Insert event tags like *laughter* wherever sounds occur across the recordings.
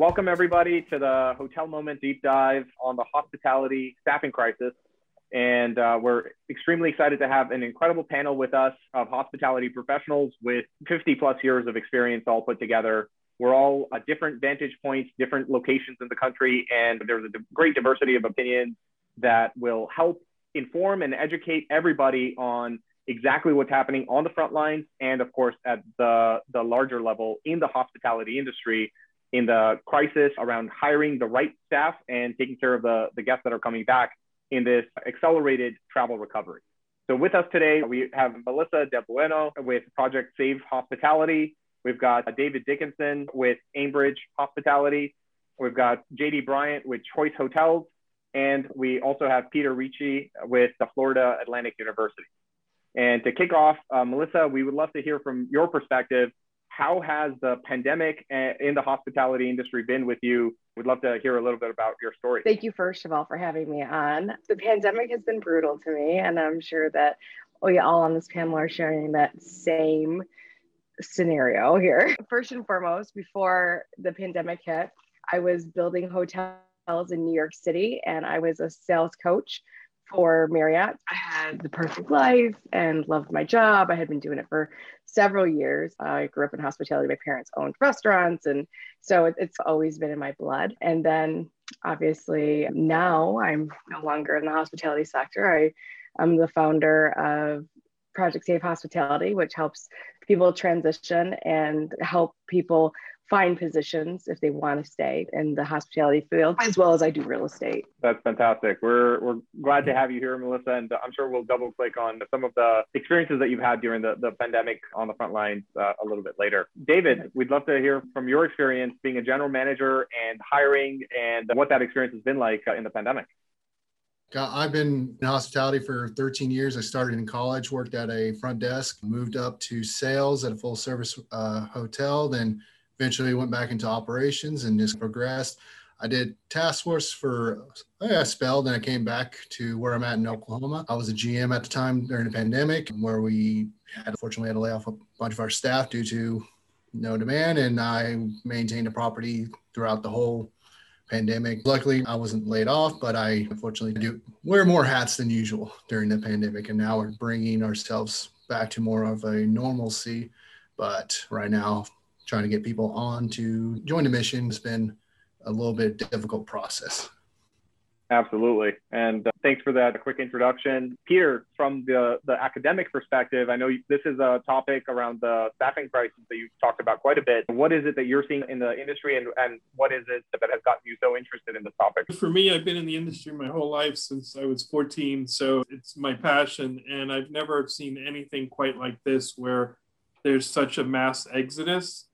Welcome, everybody, to the Hotel Moment deep dive on the hospitality staffing crisis. And uh, we're extremely excited to have an incredible panel with us of hospitality professionals with 50 plus years of experience all put together. We're all at different vantage points, different locations in the country, and there's a great diversity of opinions that will help inform and educate everybody on exactly what's happening on the front lines and, of course, at the, the larger level in the hospitality industry in the crisis around hiring the right staff and taking care of the, the guests that are coming back in this accelerated travel recovery. So with us today, we have Melissa DelBuono with Project Save Hospitality. We've got David Dickinson with Aimbridge Hospitality. We've got JD Bryant with Choice Hotels. And we also have Peter Ricci with the Florida Atlantic University. And to kick off, uh, Melissa, we would love to hear from your perspective how has the pandemic uh, in the hospitality industry been with you? We'd love to hear a little bit about your story. Thank you, first of all, for having me on. The pandemic has been brutal to me, and I'm sure that we all on this panel are sharing that same scenario here. First and foremost, before the pandemic hit, I was building hotels in New York City, and I was a sales coach for Marriott. I had the perfect life and loved my job. I had been doing it for several years. I grew up in hospitality. My parents owned restaurants. And so it, it's always been in my blood. And then obviously now I'm no longer in the hospitality sector. I am the founder of Project Save Hospitality, which helps people transition and help people find positions if they want to stay in the hospitality field, as well as I do real estate. That's fantastic. We're, we're glad to have you here, Melissa. And I'm sure we'll double click on some of the experiences that you've had during the, the pandemic on the front lines uh, a little bit later. David, we'd love to hear from your experience being a general manager and hiring and what that experience has been like uh, in the pandemic. I've been in hospitality for 13 years. I started in college, worked at a front desk, moved up to sales at a full service uh, hotel, then eventually went back into operations and just progressed. I did task force for a spell, then I came back to where I'm at in Oklahoma. I was a GM at the time during the pandemic, where we had unfortunately had to lay off a bunch of our staff due to no demand, and I maintained a property throughout the whole pandemic. Luckily, I wasn't laid off, but I unfortunately do wear more hats than usual during the pandemic, and now we're bringing ourselves back to more of a normalcy. But right now, trying to get people on to join the mission has been a little bit difficult process. Absolutely. And uh, thanks for that quick introduction. Peter, from the, the academic perspective, I know this is a topic around the staffing crisis that you've talked about quite a bit. What is it that you're seeing in the industry and, and what is it that has gotten you so interested in this topic? For me, I've been in the industry my whole life since I was 14. So it's my passion. And I've never seen anything quite like this where there's such a mass exodus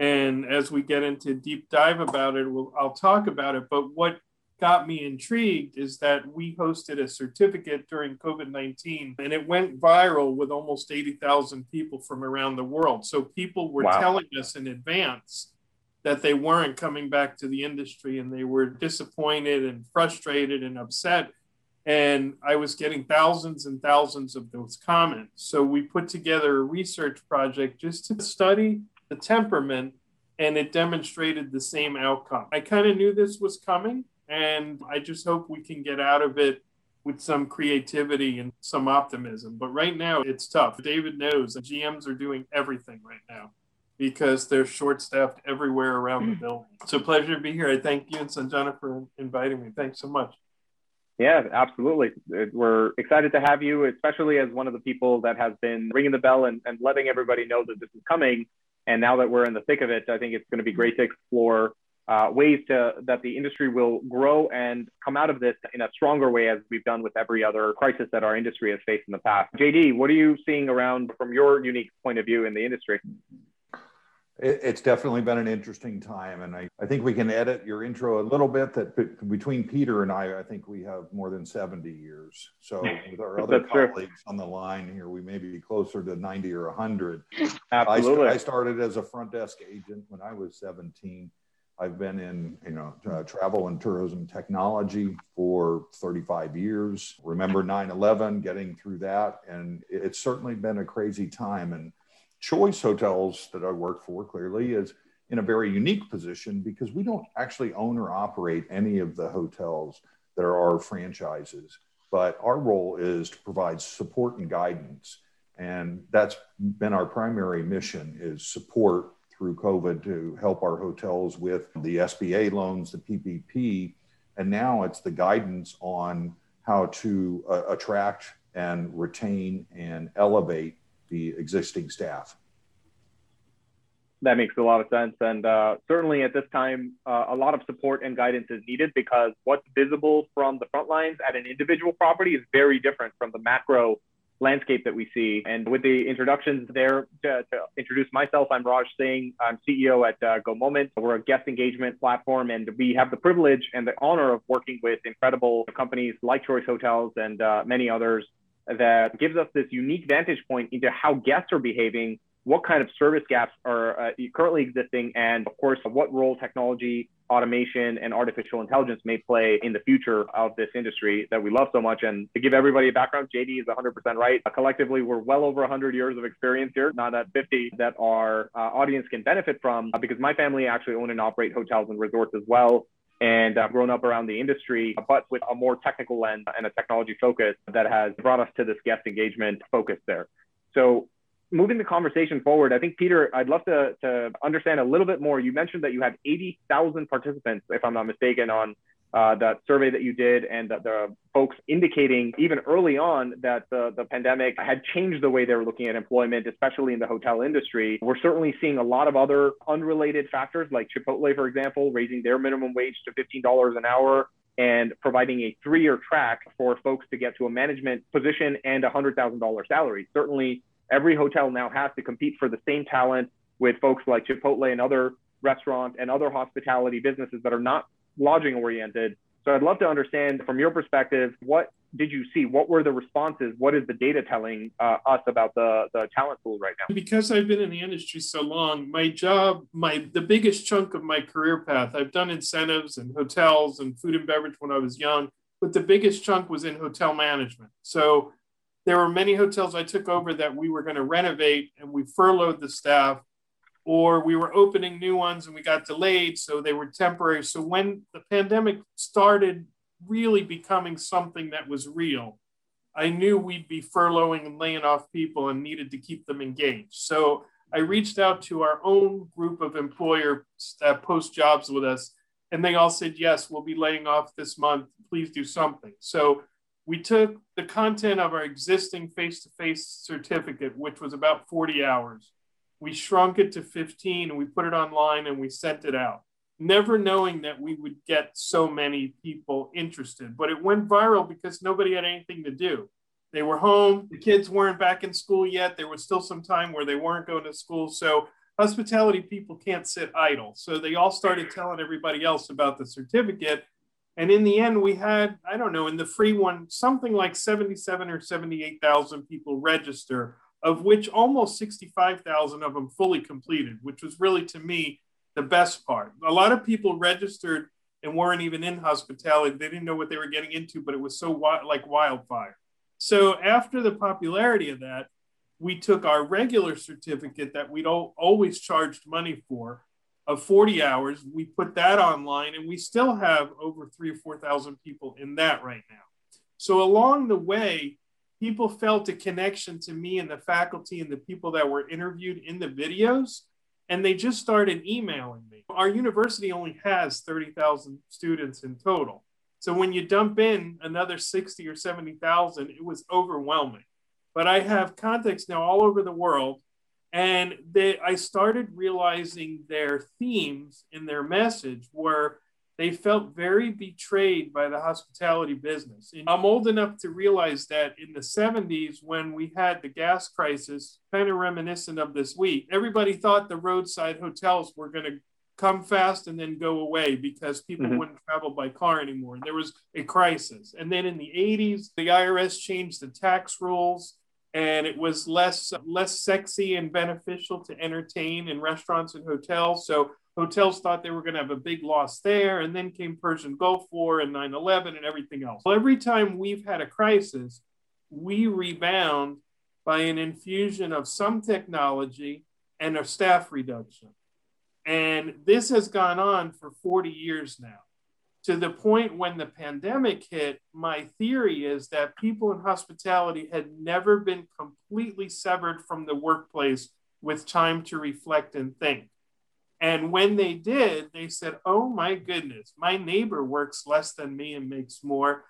and as we get into deep dive about it, we'll, I'll talk about it. But what got me intrigued is that we hosted a certificate during COVID 19 and it went viral with almost 80,000 people from around the world. So people were wow. telling us in advance that they weren't coming back to the industry and they were disappointed and frustrated and upset. And I was getting thousands and thousands of those comments. So we put together a research project just to study the temperament and it demonstrated the same outcome. I kind of knew this was coming and I just hope we can get out of it with some creativity and some optimism. But right now it's tough. David knows that GMs are doing everything right now because they're short staffed everywhere around the hmm. building. It's a pleasure to be here. I thank you and Sanjana for inviting me. Thanks so much. Yeah, absolutely. Uh, we're excited to have you, especially as one of the people that has been ringing the bell and, and letting everybody know that this is coming and now that we're in the thick of it, I think it's going to be great to explore uh, ways to, that the industry will grow and come out of this in a stronger way as we've done with every other crisis that our industry has faced in the past. JD, what are you seeing around from your unique point of view in the industry? It's definitely been an interesting time. And I, I think we can edit your intro a little bit that between Peter and I, I think we have more than 70 years. So with our other colleagues true. on the line here, we may be closer to 90 or 100. Absolutely. I, I started as a front desk agent when I was 17. I've been in, you know, uh, travel and tourism technology for 35 years. Remember 9/11, getting through that, and it's certainly been a crazy time. And Choice Hotels that I work for clearly is in a very unique position because we don't actually own or operate any of the hotels that are our franchises. But our role is to provide support and guidance. And that's been our primary mission is support through COVID to help our hotels with the SBA loans, the PPP, and now it's the guidance on how to uh, attract and retain and elevate the existing staff. That makes a lot of sense. And uh, certainly at this time, uh, a lot of support and guidance is needed because what's visible from the front lines at an individual property is very different from the macro landscape that we see. And with the introductions there, to, to introduce myself, I'm Raj Singh. I'm CEO at uh, Go Moment. We're a guest engagement platform, and we have the privilege and the honor of working with incredible companies like Choice Hotels and uh, many others that gives us this unique vantage point into how guests are behaving what kind of service gaps are uh, currently existing, and of course, what role technology, automation, and artificial intelligence may play in the future of this industry that we love so much. And to give everybody a background, JD is 100% right. Uh, collectively, we're well over 100 years of experience here, not at 50 that our uh, audience can benefit from, uh, because my family actually own and operate hotels and resorts as well and I've grown up around the industry, but with a more technical lens and a technology focus that has brought us to this guest engagement focus there. So moving the conversation forward, I think Peter, I'd love to, to understand a little bit more. You mentioned that you had 80,000 participants, if I'm not mistaken, on uh, that survey that you did, and the, the folks indicating even early on that the, the pandemic had changed the way they were looking at employment, especially in the hotel industry. We're certainly seeing a lot of other unrelated factors, like Chipotle, for example, raising their minimum wage to $15 an hour and providing a three-year track for folks to get to a management position and a $100,000 salary. Certainly, every hotel now has to compete for the same talent with folks like Chipotle and other restaurant and other hospitality businesses that are not lodging oriented. So I'd love to understand from your perspective, what did you see? What were the responses? What is the data telling uh, us about the, the talent pool right now? Because I've been in the industry so long, my job, my the biggest chunk of my career path, I've done incentives and hotels and food and beverage when I was young, but the biggest chunk was in hotel management. So there were many hotels I took over that we were going to renovate and we furloughed the staff, or we were opening new ones and we got delayed, so they were temporary. So when the pandemic started really becoming something that was real, I knew we'd be furloughing and laying off people and needed to keep them engaged. So I reached out to our own group of employers that post jobs with us, and they all said, Yes, we'll be laying off this month. Please do something. So we took the content of our existing face to face certificate, which was about 40 hours. We shrunk it to 15 and we put it online and we sent it out, never knowing that we would get so many people interested. But it went viral because nobody had anything to do. They were home, the kids weren't back in school yet. There was still some time where they weren't going to school. So hospitality people can't sit idle. So they all started telling everybody else about the certificate and in the end, we had, I don't know, in the free one, something like 77 or 78,000 people register, of which almost 65,000 of them fully completed, which was really, to me, the best part. A lot of people registered and weren't even in hospitality. They didn't know what they were getting into, but it was so wi- like wildfire. So after the popularity of that, we took our regular certificate that we'd always charged money for of 40 hours. We put that online and we still have over three or 4,000 people in that right now. So along the way, people felt a connection to me and the faculty and the people that were interviewed in the videos. And they just started emailing me. Our university only has 30,000 students in total. So when you dump in another 60 or 70,000, it was overwhelming. But I have contacts now all over the world and they i started realizing their themes in their message were they felt very betrayed by the hospitality business and i'm old enough to realize that in the 70s when we had the gas crisis kind of reminiscent of this week everybody thought the roadside hotels were going to come fast and then go away because people mm-hmm. wouldn't travel by car anymore there was a crisis and then in the 80s the irs changed the tax rules and it was less less sexy and beneficial to entertain in restaurants and hotels. So hotels thought they were going to have a big loss there, and then came Persian Gulf War and 9/11 and everything else. Well, every time we've had a crisis, we rebound by an infusion of some technology and a staff reduction. And this has gone on for 40 years now. To the point when the pandemic hit, my theory is that people in hospitality had never been completely severed from the workplace with time to reflect and think. And when they did, they said, Oh my goodness, my neighbor works less than me and makes more.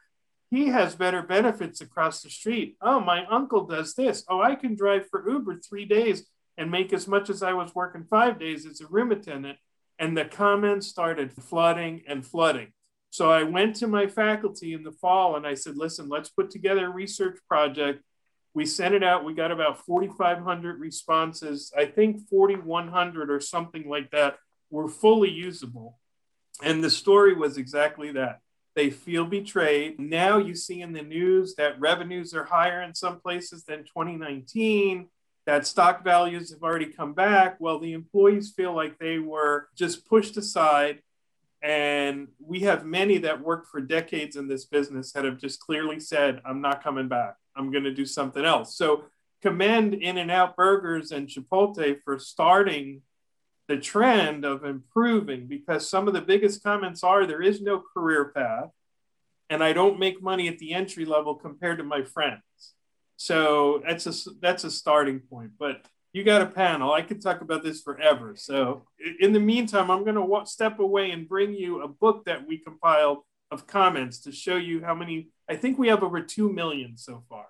He has better benefits across the street. Oh, my uncle does this. Oh, I can drive for Uber three days and make as much as I was working five days as a room attendant. And the comments started flooding and flooding. So I went to my faculty in the fall and I said, listen, let's put together a research project. We sent it out. We got about 4,500 responses. I think 4,100 or something like that were fully usable. And the story was exactly that. They feel betrayed. Now you see in the news that revenues are higher in some places than 2019, that stock values have already come back. Well, the employees feel like they were just pushed aside. And we have many that worked for decades in this business that have just clearly said, I'm not coming back. I'm going to do something else. So commend In-N-Out Burgers and Chipotle for starting the trend of improving because some of the biggest comments are there is no career path and I don't make money at the entry level compared to my friends. So that's a that's a starting point. But you got a panel. I could talk about this forever. So in the meantime, I'm going to step away and bring you a book that we compiled of comments to show you how many. I think we have over two million so far.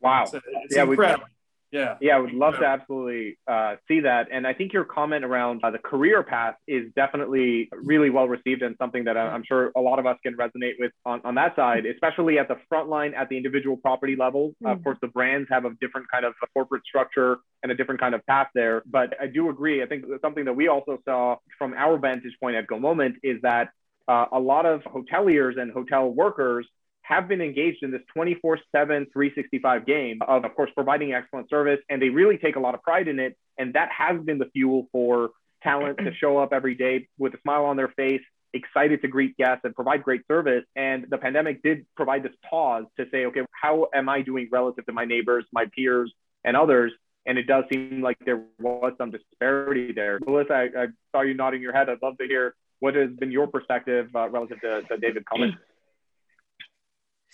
Wow! It's, it's yeah, incredible. Yeah. Yeah, I would love to absolutely uh, see that. And I think your comment around uh, the career path is definitely really well received and something that I'm sure a lot of us can resonate with on, on that side, especially at the front line at the individual property level. Mm-hmm. of course, the brands have a different kind of corporate structure and a different kind of path there. But I do agree. I think something that we also saw from our vantage point at Go Moment is that uh, a lot of hoteliers and hotel workers have been engaged in this 24 7, 365 game of, of course, providing excellent service. And they really take a lot of pride in it. And that has been the fuel for talent to show up every day with a smile on their face, excited to greet guests and provide great service. And the pandemic did provide this pause to say, okay, how am I doing relative to my neighbors, my peers, and others? And it does seem like there was some disparity there. Melissa, I, I saw you nodding your head. I'd love to hear what has been your perspective uh, relative to, to David comment. *clears throat*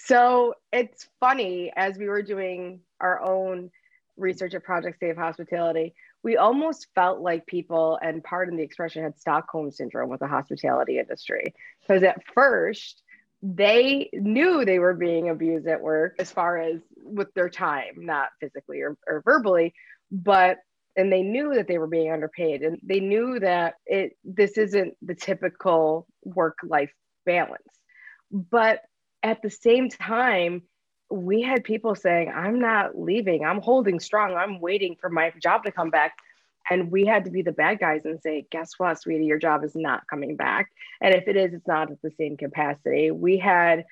So it's funny as we were doing our own research at Project Save Hospitality, we almost felt like people, and pardon the expression, had Stockholm syndrome with the hospitality industry. Because at first, they knew they were being abused at work as far as with their time, not physically or, or verbally, but and they knew that they were being underpaid and they knew that it this isn't the typical work life balance. But at the same time, we had people saying, I'm not leaving, I'm holding strong, I'm waiting for my job to come back. And we had to be the bad guys and say, guess what, sweetie, your job is not coming back. And if it is, it's not at the same capacity. We had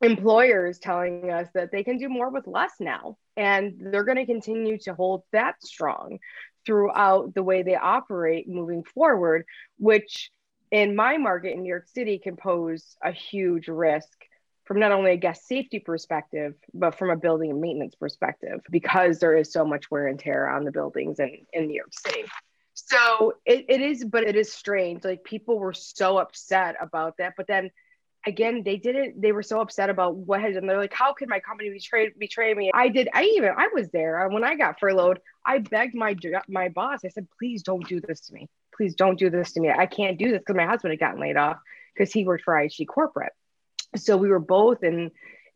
employers telling us that they can do more with less now. And they're going to continue to hold that strong throughout the way they operate moving forward, which in my market in New York City can pose a huge risk from not only a guest safety perspective, but from a building and maintenance perspective, because there is so much wear and tear on the buildings in, in New York City. So it, it is, but it is strange. Like people were so upset about that. But then again, they didn't, they were so upset about what had, and they're like, how could my company betray, betray me? I did, I even, I was there uh, when I got furloughed. I begged my, my boss, I said, please don't do this to me. Please don't do this to me. I can't do this because my husband had gotten laid off because he worked for IHG corporate so we were both in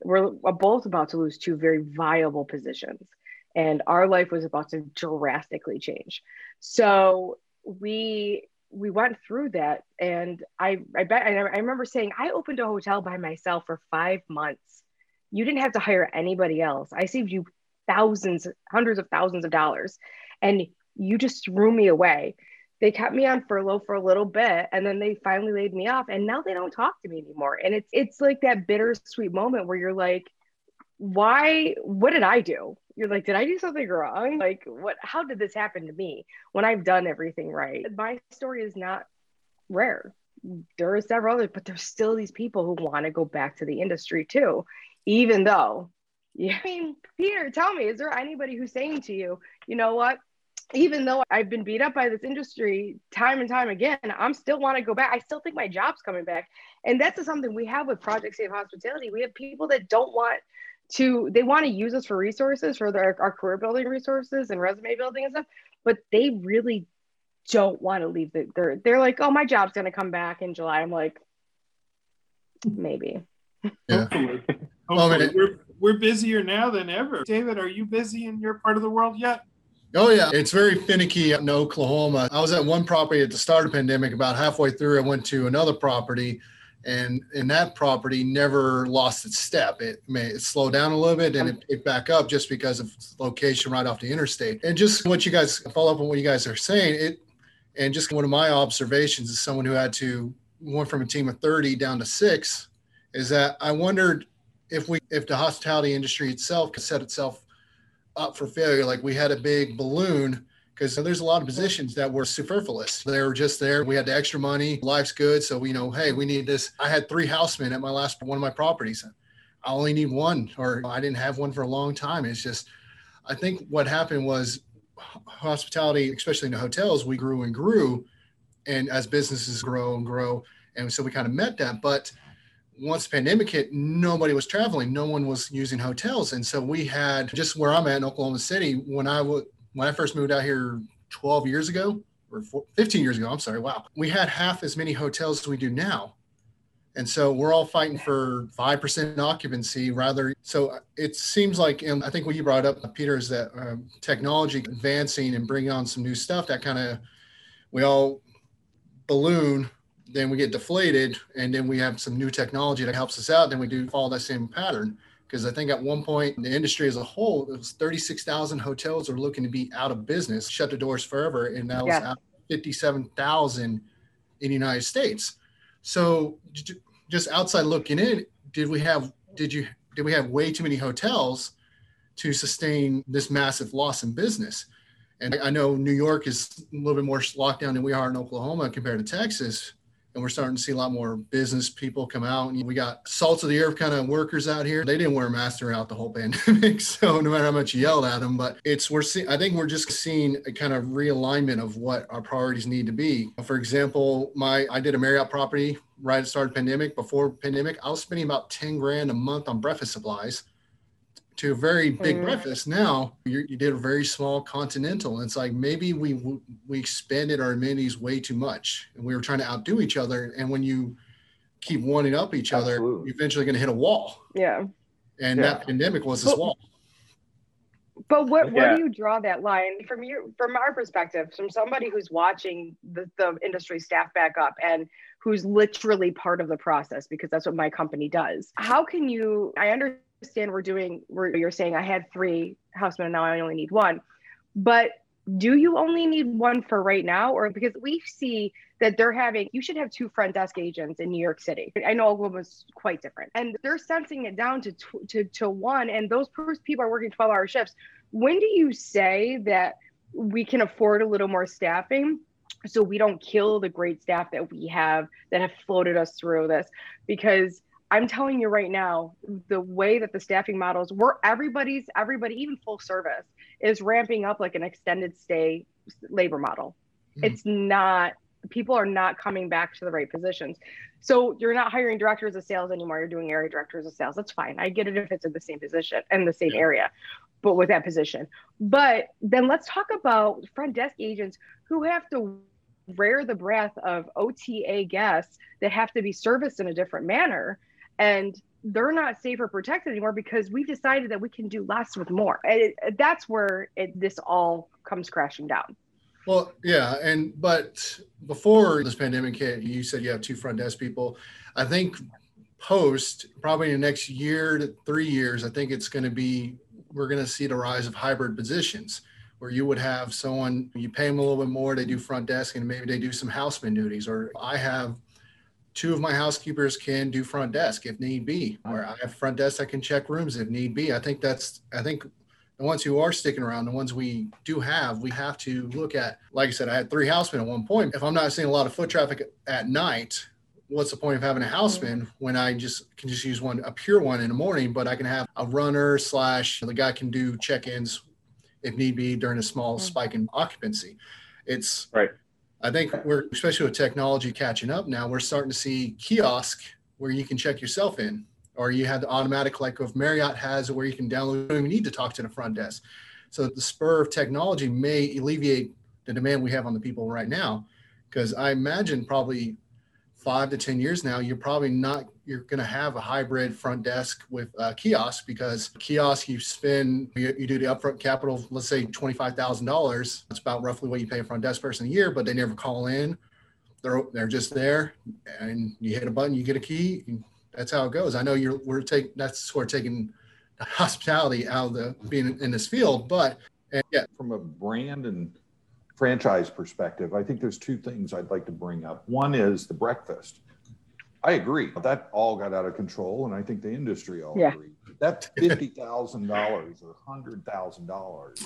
we're uh, both about to lose two very viable positions and our life was about to drastically change so we we went through that and i i bet i remember saying i opened a hotel by myself for five months. You didn't have to hire anybody else. I saved you thousands hundreds of thousands of dollars and you just threw me away. They kept me on furlough for a little bit and then they finally laid me off and now they don't talk to me anymore. And it's it's like that bittersweet moment where you're like why what did i do you're like did i do something wrong like what how did this happen to me when i've done everything right my story is not rare there are several others but there's still these people who want to go back to the industry too even though yeah, *laughs* I mean, Peter, tell me, is there anybody who's saying to you, you know what? even though I've been beat up by this industry time and time again, I'm still want to go back. I still think my job's coming back. And that's something we have with Project Save Hospitality. We have people that don't want to, they want to use us for resources, for their, our career building resources and resume building and stuff, but they really don't want to leave. The, they're, they're like, oh, my job's going to come back in July. I'm like, maybe. Yeah. Hopefully. *laughs* Hopefully. we're, we're busier now than ever. David, are you busy in your part of the world yet? Oh yeah, it's very finicky in Oklahoma. I was at one property at the start of pandemic. About halfway through, I went to another property, and and that property never lost its step. It may it slowed down a little bit and it picked back up just because of location right off the interstate. And just what you guys follow up on what you guys are saying, it and just one of my observations as someone who had to went from a team of 30 down to six, is that I wondered if we if the hospitality industry itself could set itself up for failure. Like we had a big balloon because there's a lot of positions that were superfluous. They were just there. We had the extra money. Life's good. So, you know, hey, we need this. I had three housemen at my last one of my properties. I only need one, or I didn't have one for a long time. It's just, I think what happened was hospitality, especially in the hotels, we grew and grew. And as businesses grow and grow, and so we kind of met that. But once the pandemic hit, nobody was traveling. No one was using hotels. And so we had just where I'm at in Oklahoma City, when I would when I first moved out here 12 years ago or 15 years ago, I'm sorry, wow, we had half as many hotels as we do now. And so we're all fighting for 5% occupancy rather. So it seems like, and I think what you brought up, Peter, is that um, technology advancing and bringing on some new stuff that kind of, we all balloon then we get deflated and then we have some new technology that helps us out then we do follow that same pattern because i think at one point the industry as a whole it was 36000 hotels are looking to be out of business shut the doors forever and that was yeah. 57000 in the united states so just outside looking in did we have did you did we have way too many hotels to sustain this massive loss in business and I know New York is a little bit more locked down than we are in Oklahoma compared to Texas and we're starting to see a lot more business people come out. And we got salts of the earth kind of workers out here. They didn't wear masks throughout the whole *laughs* pandemic, so no matter how much you yelled at them, but it's we're seeing. I think we're just seeing a kind of realignment of what our priorities need to be. For example, my I did a Marriott property right at the start of pandemic. Before pandemic, I was spending about ten grand a month on breakfast supplies to a very big mm. breakfast. Now you did a very small continental. And it's like maybe we we expanded our amenities way too much, and we were trying to outdo each other. And when you keep wanting up each other, Absolutely. you're eventually going to hit a wall. Yeah. And yeah. that pandemic was this but, wall. But what, yeah. do you draw that line from your from our perspective, from somebody who's watching the, the industry staff back up and who's literally part of the process because that's what my company does. How can you I understand understand we're doing where you're saying I had three housemen now I only need one. But do you only need one for right now? Or because we see that they're having, you should have two front desk agents in New York City. I know Oklahoma's quite different. And they're sensing it down to, to, to one, and those people are working 12 hour shifts. When do you say that we can afford a little more staffing? So we don't kill the great staff that we have that have floated us through this because I'm telling you right now, the way that the staffing models were everybody's everybody, even full service, is ramping up like an extended stay labor model. Mm-hmm. It's not people are not coming back to the right positions. So you're not hiring directors of sales anymore. You're doing area directors of sales. That's fine. I get it if it's in the same position and the same yeah. area, but with that position. But then let's talk about front desk agents who have to rare the breath of OTA guests that have to be serviced in a different manner and they're not safe or protected anymore because we've decided that we can do less with more. It, that's where it, this all comes crashing down. Well, yeah, and but before this pandemic hit, you said you have two front desk people. I think post probably in the next year to three years, I think it's going to be we're going to see the rise of hybrid positions where you would have someone you pay them a little bit more, they do front desk, and maybe they do some houseman duties. Or I have two of my housekeepers can do front desk if need be, or I have front desk that can check rooms if need be. I think that's, I think the ones who are sticking around, the ones we do have, we have to look at, like I said, I had three housemen at one point. If I'm not seeing a lot of foot traffic at night, what's the point of having a houseman when I just can just use one, a pure one in the morning, but I can have a runner slash the guy can do check-ins if need be during a small mm-hmm. spike in occupancy. It's right. I think we're especially with technology catching up now, we're starting to see kiosk where you can check yourself in, or you have the automatic like if Marriott has where you can download, you don't even need to talk to the front desk. So the spur of technology may alleviate the demand we have on the people right now. Because I imagine probably five to 10 years now, you're probably not, you're going to have a hybrid front desk with a kiosk because kiosk, you spend, you, you do the upfront capital, let's say $25,000. That's about roughly what you pay a front desk person a year, but they never call in. They're, they're just there and you hit a button, you get a key. that's how it goes. I know you're, we're taking, that's sort of taking *laughs* hospitality out of the being in this field, but and yeah. From a brand and franchise perspective, I think there's two things I'd like to bring up. One is the breakfast. I agree. That all got out of control, and I think the industry all yeah. agreed. That fifty thousand dollars or hundred thousand dollars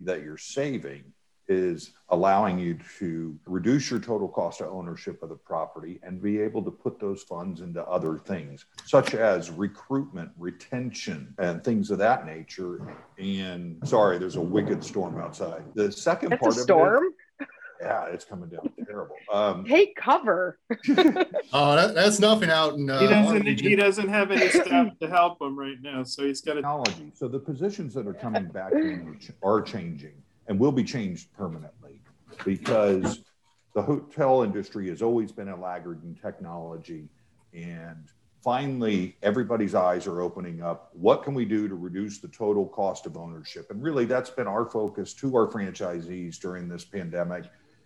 that you're saving is allowing you to reduce your total cost of ownership of the property and be able to put those funds into other things, such as recruitment, retention, and things of that nature. And sorry, there's a wicked storm outside. The second That's part a storm. It, yeah, it's coming down terrible. Um, Take cover. *laughs* oh, that, that's nothing out in. Uh, he doesn't. He doesn't have any staff to help him right now, so he's got a technology. So the positions that are coming back are changing and will be changed permanently because the hotel industry has always been a laggard in technology and finally everybody's eyes are opening up what can we do to reduce the total cost of ownership and really that's been our focus to our franchisees during this pandemic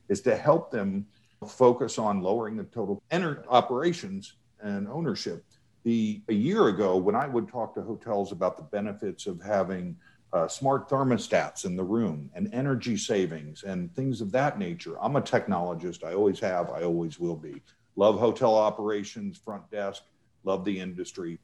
is to help them focus on lowering the total enter- operations and ownership the a year ago when i would talk to hotels about the benefits of having uh, smart thermostats in the room and energy savings and things of that nature. I'm a technologist. I always have. I always will be. Love hotel operations, front desk. Love the industry,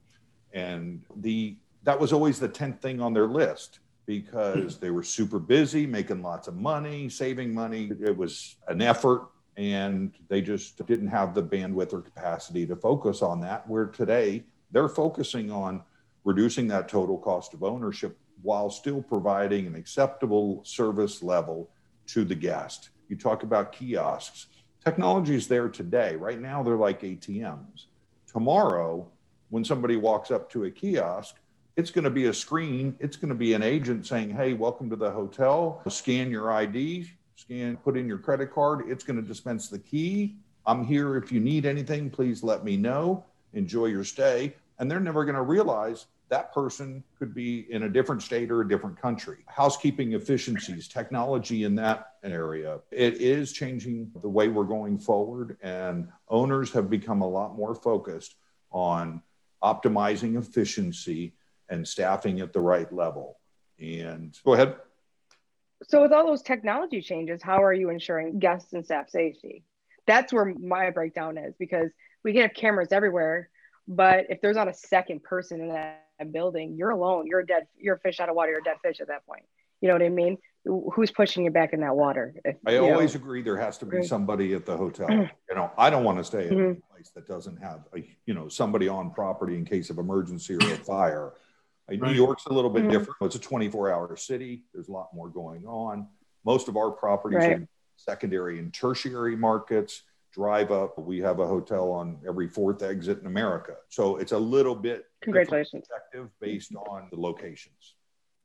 and the that was always the tenth thing on their list because they were super busy, making lots of money, saving money. It was an effort, and they just didn't have the bandwidth or capacity to focus on that. Where today they're focusing on reducing that total cost of ownership while still providing an acceptable service level to the guest. You talk about kiosks. Technology is there today. Right now, they're like ATMs. Tomorrow, when somebody walks up to a kiosk, it's going to be a screen. It's going to be an agent saying, Hey, welcome to the hotel. Scan your ID, scan, put in your credit card. It's going to dispense the key. I'm here. If you need anything, please let me know. Enjoy your stay. And they're never going to realize that person could be in a different state or a different country. Housekeeping efficiencies, technology in that area, it is changing the way we're going forward. And owners have become a lot more focused on optimizing efficiency and staffing at the right level. And go ahead. So, with all those technology changes, how are you ensuring guests and staff safety? That's where my breakdown is because we can have cameras everywhere, but if there's not a second person in that building, you're alone. You're a dead. You're a fish out of water. You're a dead fish at that point. You know what I mean? Who's pushing you back in that water? If, I always know. agree. There has to be somebody at the hotel. you know, I don't want to stay in mm-hmm. a place that doesn't have a, you know somebody on property in case of emergency or a fire. Right. New York's a little bit mm-hmm. different. It's a 24-hour city. There's a lot more going on. Most of our properties right. are secondary and tertiary markets drive up. We have a hotel on every fourth exit in America. So it's a little bit congratulations based on the locations.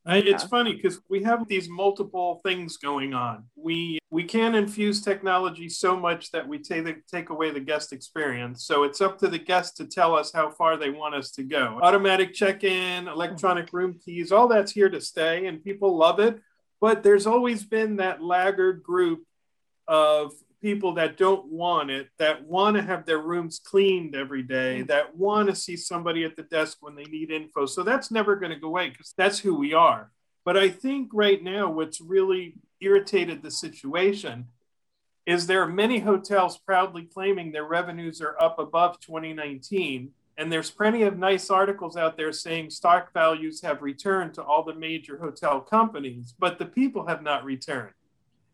I, it's yeah. funny because we have these multiple things going on. We we can infuse technology so much that we take take away the guest experience. So it's up to the guest to tell us how far they want us to go. Automatic check-in, electronic room keys, all that's here to stay, and people love it. But there's always been that laggard group of people that don't want it, that want to have their rooms cleaned every day, mm. that want to see somebody at the desk when they need info. So that's never going to go away because that's who we are. But I think right now, what's really irritated the situation is there are many hotels proudly claiming their revenues are up above 2019. And there's plenty of nice articles out there saying stock values have returned to all the major hotel companies, but the people have not returned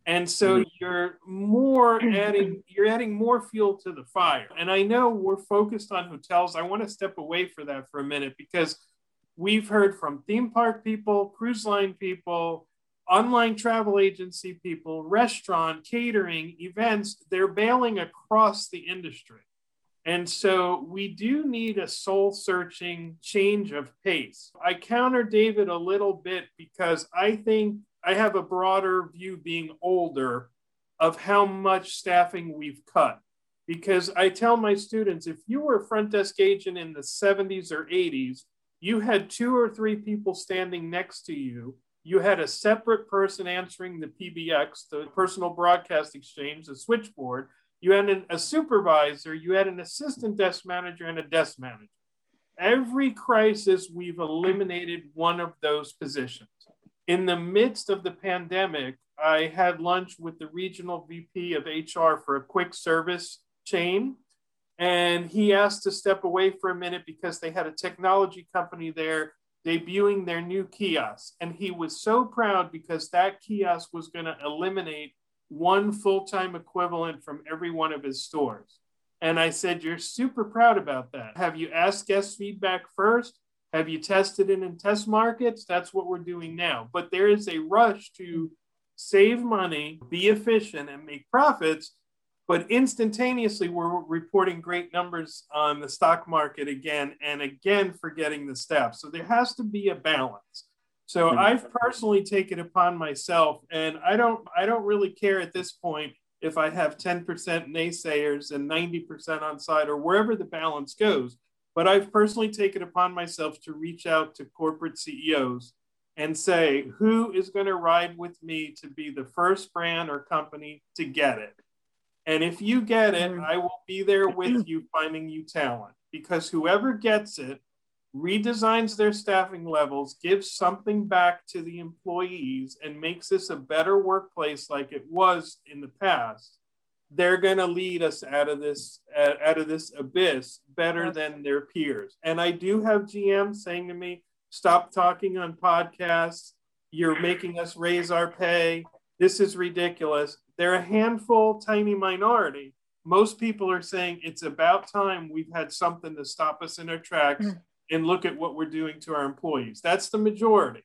and so mm-hmm. you're more adding you're adding more fuel to the fire and i know we're focused on hotels i want to step away for that for a minute because we've heard from theme park people cruise line people online travel agency people, restaurant, catering, events, they're bailing across the industry. And so we do need a soul searching change of pace. I counter David a little bit because I think I have a broader view being older of how much staffing we've cut. Because I tell my students if you were a front desk agent in the 70s or 80s, you had two or three people standing next to you. You had a separate person answering the PBX, the personal broadcast exchange, the switchboard. You had an, a supervisor, you had an assistant desk manager, and a desk manager. Every crisis, we've eliminated one of those positions. In the midst of the pandemic, I had lunch with the regional VP of HR for a quick service chain. And he asked to step away for a minute because they had a technology company there debuting their new kiosk. And he was so proud because that kiosk was going to eliminate one full time equivalent from every one of his stores. And I said, You're super proud about that. Have you asked guest feedback first? Have you tested it in test markets? That's what we're doing now. But there is a rush to save money, be efficient, and make profits. But instantaneously, we're reporting great numbers on the stock market again and again, forgetting the steps. So there has to be a balance. So mm-hmm. I've personally taken upon myself, and I don't, I don't really care at this point if I have 10% naysayers and 90% on side or wherever the balance goes. But I've personally taken upon myself to reach out to corporate CEOs and say, who is going to ride with me to be the first brand or company to get it? And if you get it, mm. I will be there *clears throat* with you finding you talent because whoever gets it redesigns their staffing levels, gives something back to the employees, and makes this a better workplace like it was in the past. They're going to lead us out of this out of this abyss better than their peers. And I do have GM saying to me, Stop talking on podcasts. You're making us raise our pay. This is ridiculous. They're a handful, tiny minority. Most people are saying it's about time we've had something to stop us in our tracks mm. and look at what we're doing to our employees. That's the majority.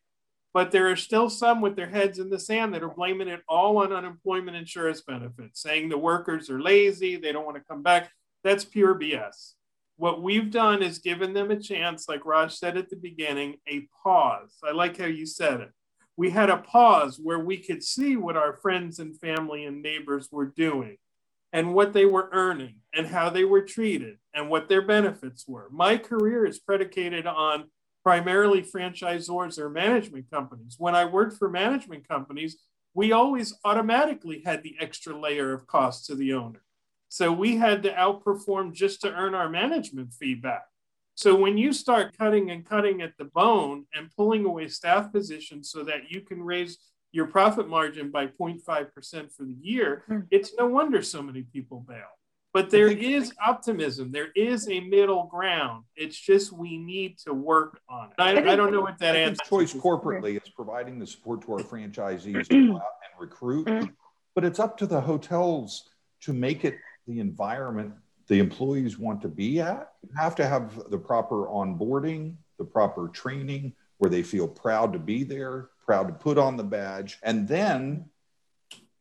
But there are still some with their heads in the sand that are blaming it all on unemployment insurance benefits, saying the workers are lazy, they don't want to come back. That's pure BS. What we've done is given them a chance, like Raj said at the beginning, a pause. I like how you said it. We had a pause where we could see what our friends and family and neighbors were doing and what they were earning and how they were treated and what their benefits were. My career is predicated on primarily franchisors or management companies. When I worked for management companies, we always automatically had the extra layer of cost to the owner. So we had to outperform just to earn our management feedback. So when you start cutting and cutting at the bone and pulling away staff positions so that you can raise your profit margin by 0.5% for the year, hmm. it's no wonder so many people bail. But there *laughs* is optimism. There is a middle ground. It's just we need to work on it. I, I don't know what that answer. Choice corporately is providing the support to our *clears throat* franchisees to go out and recruit, hmm. but it's up to the hotels to make it the environment the employees want to be at. You have to have the proper onboarding, the proper training where they feel proud to be there, proud to put on the badge, and then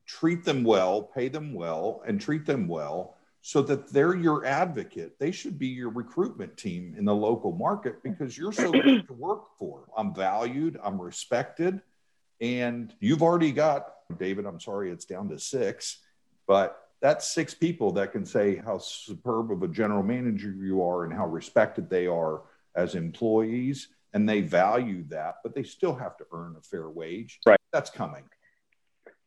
treat them well, pay them well, and treat them well so that they're your advocate. They should be your recruitment team in the local market because you're so good to work for. I'm valued, I'm respected, and you've already got, David, I'm sorry, it's down to six, but that's six people that can say how superb of a general manager you are and how respected they are as employees and they value that but they still have to earn a fair wage right that's coming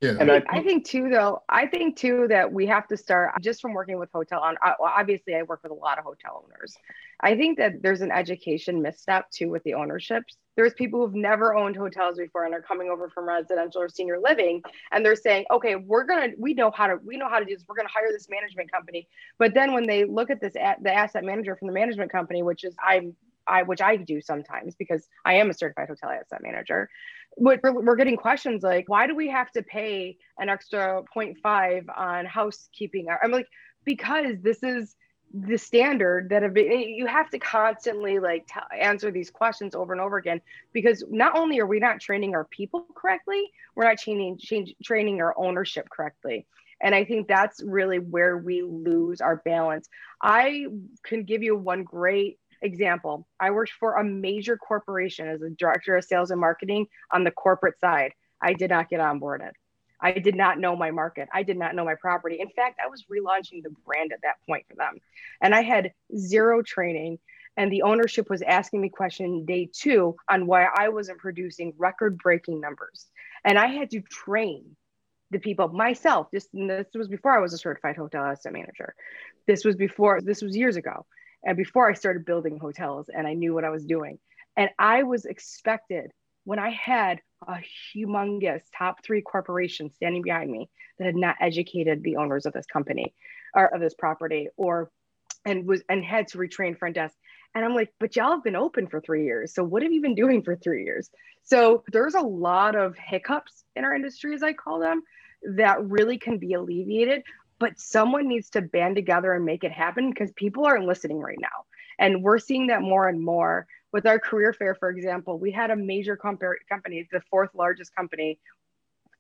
yeah. And I, I think too though i think too that we have to start just from working with hotel on obviously i work with a lot of hotel owners. I think that there's an education misstep too with the ownerships. There's people who've never owned hotels before and are coming over from residential or senior living and they're saying okay we're gonna we know how to we know how to do this. We're gonna hire this management company. But then when they look at this the asset manager from the management company which is i'm I, which I do sometimes because I am a certified hotel asset manager. We're, we're getting questions like, why do we have to pay an extra 0.5 on housekeeping? I'm like, because this is the standard that have been you have to constantly like t- answer these questions over and over again because not only are we not training our people correctly we're not training change, training our ownership correctly and i think that's really where we lose our balance i can give you one great example i worked for a major corporation as a director of sales and marketing on the corporate side i did not get onboarded I did not know my market. I did not know my property. In fact, I was relaunching the brand at that point for them. And I had zero training. And the ownership was asking me question day two on why I wasn't producing record breaking numbers. And I had to train the people myself. This, this was before I was a certified hotel asset manager. This was before, this was years ago. And before I started building hotels and I knew what I was doing. And I was expected when I had a humongous top three corporation standing behind me that had not educated the owners of this company or of this property or and was and had to retrain front desk. And i'm like but y'all have been open for three years. So what have you been doing for three years? So there's a lot of hiccups in our industry as i call them that really can be alleviated but someone needs to band together and make it happen because people aren't listening right now and we're seeing that more and more with our career fair, for example, we had a major comp- company, the fourth largest company,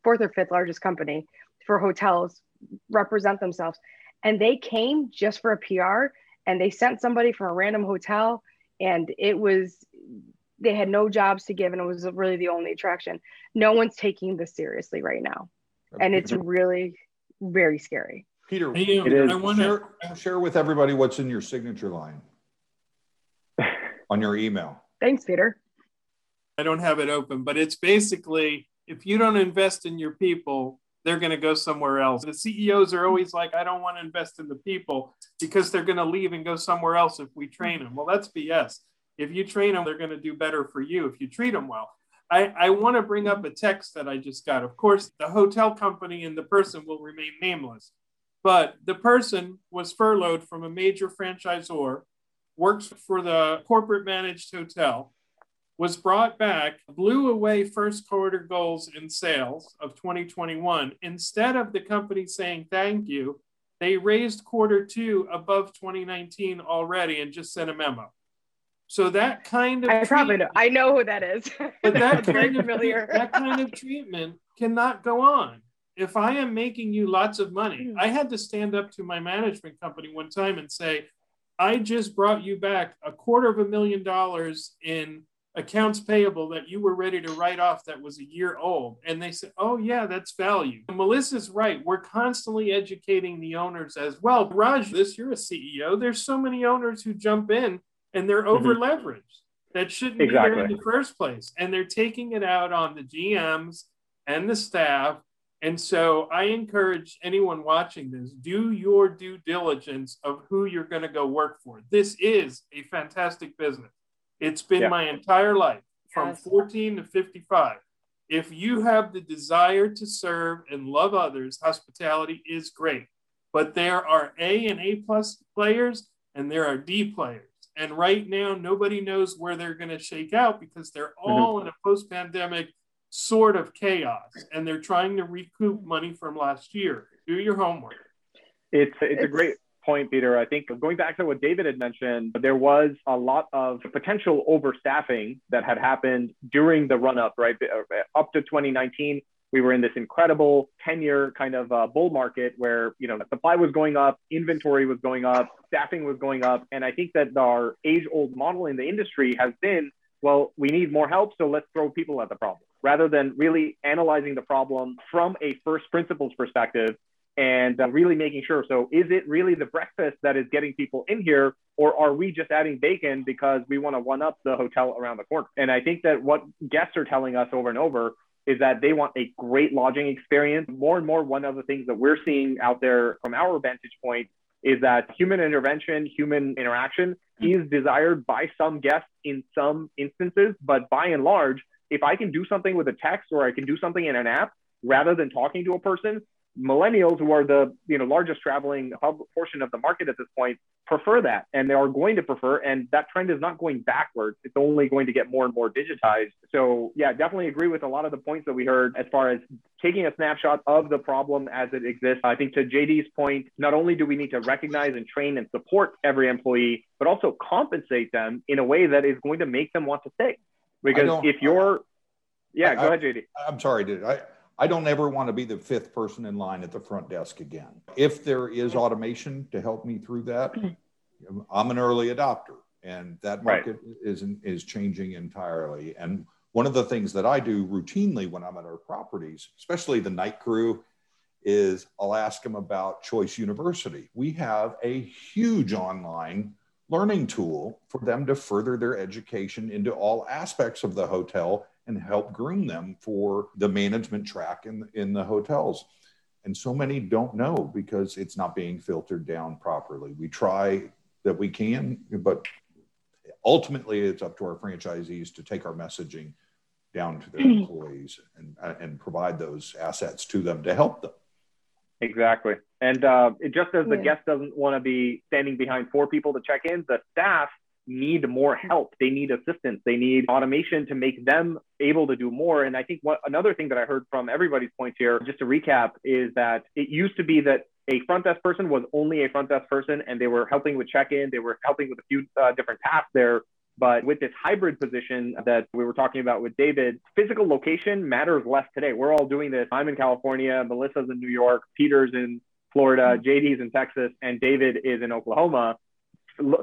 fourth or fifth largest company for hotels represent themselves. And they came just for a PR and they sent somebody from a random hotel and it was they had no jobs to give and it was really the only attraction. No one's taking this seriously right now. And it's mm-hmm. really very scary. Peter, I want to share, share with everybody what's in your signature line *laughs* on your email? Thanks, Peter. I don't have it open, but it's basically if you don't invest in your people, they're going to go somewhere else. The CEOs are always like, I don't want to invest in the people because they're going to leave and go somewhere else if we train them. Well, that's BS. If you train them, they're going to do better for you if you treat them well. I, I want to bring up a text that I just got. Of course, the hotel company and the person will remain nameless, but the person was furloughed from a major franchisor works for the corporate managed hotel, was brought back, blew away first quarter goals in sales of 2021. Instead of the company saying thank you, they raised quarter two above 2019 already and just sent a memo. So that kind of I probably know. I know who that is. *laughs* But that kind of *laughs* that kind of treatment cannot go on. If I am making you lots of money, hmm. I had to stand up to my management company one time and say, I just brought you back a quarter of a million dollars in accounts payable that you were ready to write off that was a year old. And they said, oh, yeah, that's value. Melissa's right. We're constantly educating the owners as well. Raj, this, you're a CEO. There's so many owners who jump in and they're over leveraged. Mm-hmm. That shouldn't exactly. be there in the first place. And they're taking it out on the GMs and the staff and so I encourage anyone watching this do your due diligence of who you're going to go work for. This is a fantastic business. It's been yeah. my entire life from yes. 14 to 55. If you have the desire to serve and love others, hospitality is great. But there are A and A plus players and there are D players. And right now, nobody knows where they're going to shake out because they're mm-hmm. all mm-hmm. in a post pandemic sort of chaos and they're trying to recoup money from last year. Do your homework. It's it's, a great point, Peter. I think going back to what David had mentioned, there was a lot of potential overstaffing that had happened during the run up, right? Uh, up to 2019, we were in this incredible 10 year kind of uh, bull market where, you know, supply was going up, inventory was going up, staffing was going up. And I think that our age old model in the industry has been, well, we need more help, so let's throw people at the problem rather than really analyzing the problem from a first principles perspective and uh, really making sure. So, is it really the breakfast that is getting people in here, or are we just adding bacon because we want to one up the hotel around the corner? And I think that what guests are telling us over and over is that they want a great lodging experience. More and more, one of the things that we're seeing out there from our vantage point is that human intervention, human interaction hmm. is desired by some guests in some instances, but by and large, if I can do something with a text or I can do something in an app rather than talking to a person, millennials who are the you know largest traveling portion of the market at this point prefer that and they are going to prefer and that trend is not going backwards. It's only going to get more and more digitized. So yeah definitely agree with a lot of the points that we heard as far as taking a snapshot of the problem as it exists. I think to jd's point not only do we need to recognize and train and support every employee but also compensate them in a way that is going to make them want to stay. Because if you're yeah I, go ahead jd i'm sorry dude. I I don't ever want to be the fifth person in line at the front desk again. If there is automation to help me through that, *clears throat* I'm an early adopter, and that market right. is is changing entirely. And one of the things that I do routinely when I'm at our properties, especially the night crew, is I'll ask them about Choice University. We have a huge online learning tool for them to further their education into all aspects of the hotel and help groom them for the management track in, in the hotels. And so many don't know because it's not being filtered down properly. We try that we can, but ultimately it's up to our franchisees to take our messaging down to their *clears throat* employees and, and provide those assets to them to help them. Exactly. And uh, just as the yeah. guest doesn't want to be standing behind four people to check in, the staff need more help. They need assistance. They need automation to make them able to do more. And I think what another thing that I heard from everybody's points here, just to recap, is that it used to be that a front desk person was only a front desk person and they were helping with check-in. They were helping with a few uh, different tasks there. But with this hybrid position that we were talking about with David, physical location matters less today. We're all doing this. I'm in California, Melissa's in New York, Peter's in Florida, JD's in Texas, and David is in Oklahoma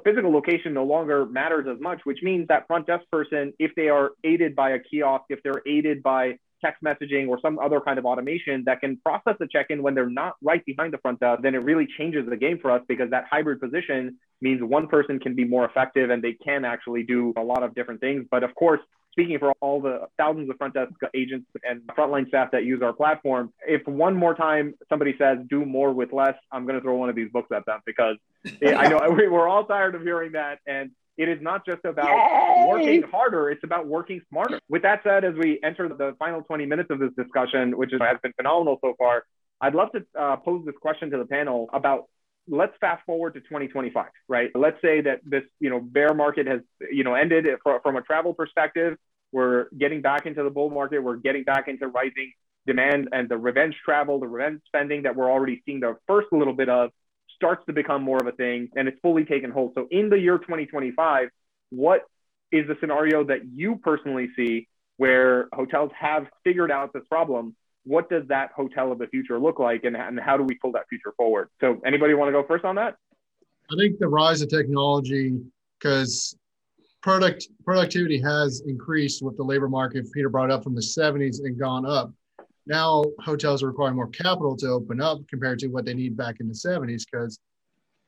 physical location no longer matters as much, which means that front desk person, if they are aided by a kiosk, if they're aided by text messaging or some other kind of automation that can process the check-in when they're not right behind the front desk, then it really changes the game for us because that hybrid position means one person can be more effective and they can actually do a lot of different things. But of course, speaking for all the thousands of front desk agents and frontline staff that use our platform, if one more time somebody says do more with less, I'm going to throw one of these books at them because I know *laughs* we're all tired of hearing that. And it is not just about Yay! working harder, it's about working smarter. With that said, as we enter the final 20 minutes of this discussion, which has been phenomenal so far, I'd love to uh, pose this question to the panel about let's fast forward to 2025, right? Let's say that this, you know, bear market has, you know, ended from a travel perspective. We're getting back into the bull market. We're getting back into rising demand and the revenge travel, the revenge spending that we're already seeing the first little bit of starts to become more of a thing and it's fully taken hold. So in the year 2025, what is the scenario that you personally see where hotels have figured out this problem what does that hotel of the future look like and, and how do we pull that future forward? So anybody want to go first on that? I think the rise of technology because product productivity has increased with the labor market peter brought up from the 70s and gone up. Now hotels are requiring more capital to open up compared to what they need back in the 70s because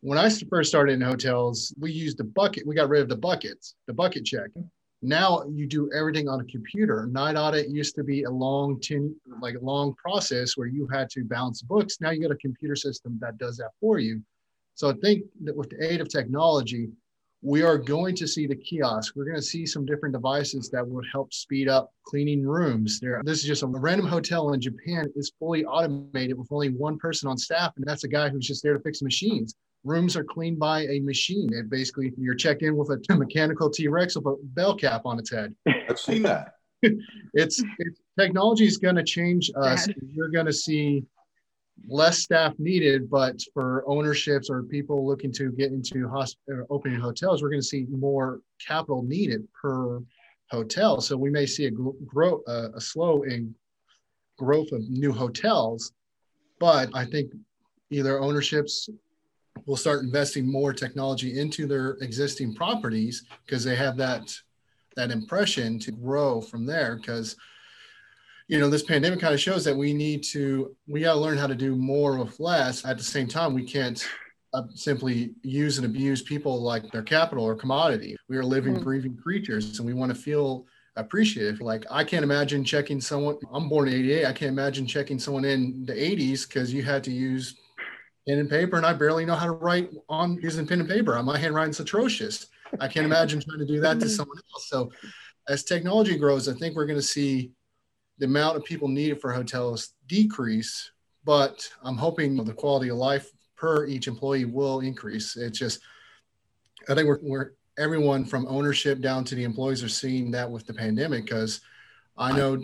when i first started in hotels we used the bucket we got rid of the buckets the bucket check now you do everything on a computer. Night audit used to be a long, ten, like long process where you had to balance books. Now you got a computer system that does that for you. So I think that with the aid of technology, we are going to see the kiosk. We're going to see some different devices that will help speed up cleaning rooms. There, this is just a random hotel in Japan is fully automated with only one person on staff, and that's a guy who's just there to fix machines rooms are cleaned by a machine. And basically, you're checked in with a mechanical T Rex with a bell cap on its head. I've seen that. *laughs* it's, it's technology is going to change us. You're going to see less staff needed, but for ownerships or people looking to get into hospital opening hotels, we're going to see more capital needed per hotel. So we may see a grow uh, a slow in growth of new hotels, but I think either ownerships will start investing more technology into their existing properties because they have that that impression to grow from there. Because you know this pandemic kind of shows that we need to we got to learn how to do more with less. At the same time we can't uh, simply use and abuse people like their capital or commodity. We are living mm-hmm. breathing creatures and we want to feel appreciative. Like i can't imagine checking someone i'm born in 88 i can't imagine checking someone in the 80s because you had to use pen and paper, and I barely know how to write on using pen and paper. Uh, my handwriting's atrocious. I can't imagine trying to do that to mm-hmm. someone else. So, as technology grows, I think we're going to see the amount of people needed for hotels decrease but I'm hoping the quality of life per each employee will increase. It's just, I think we're, we're everyone from ownership down to the employees are seeing that with the pandemic because I know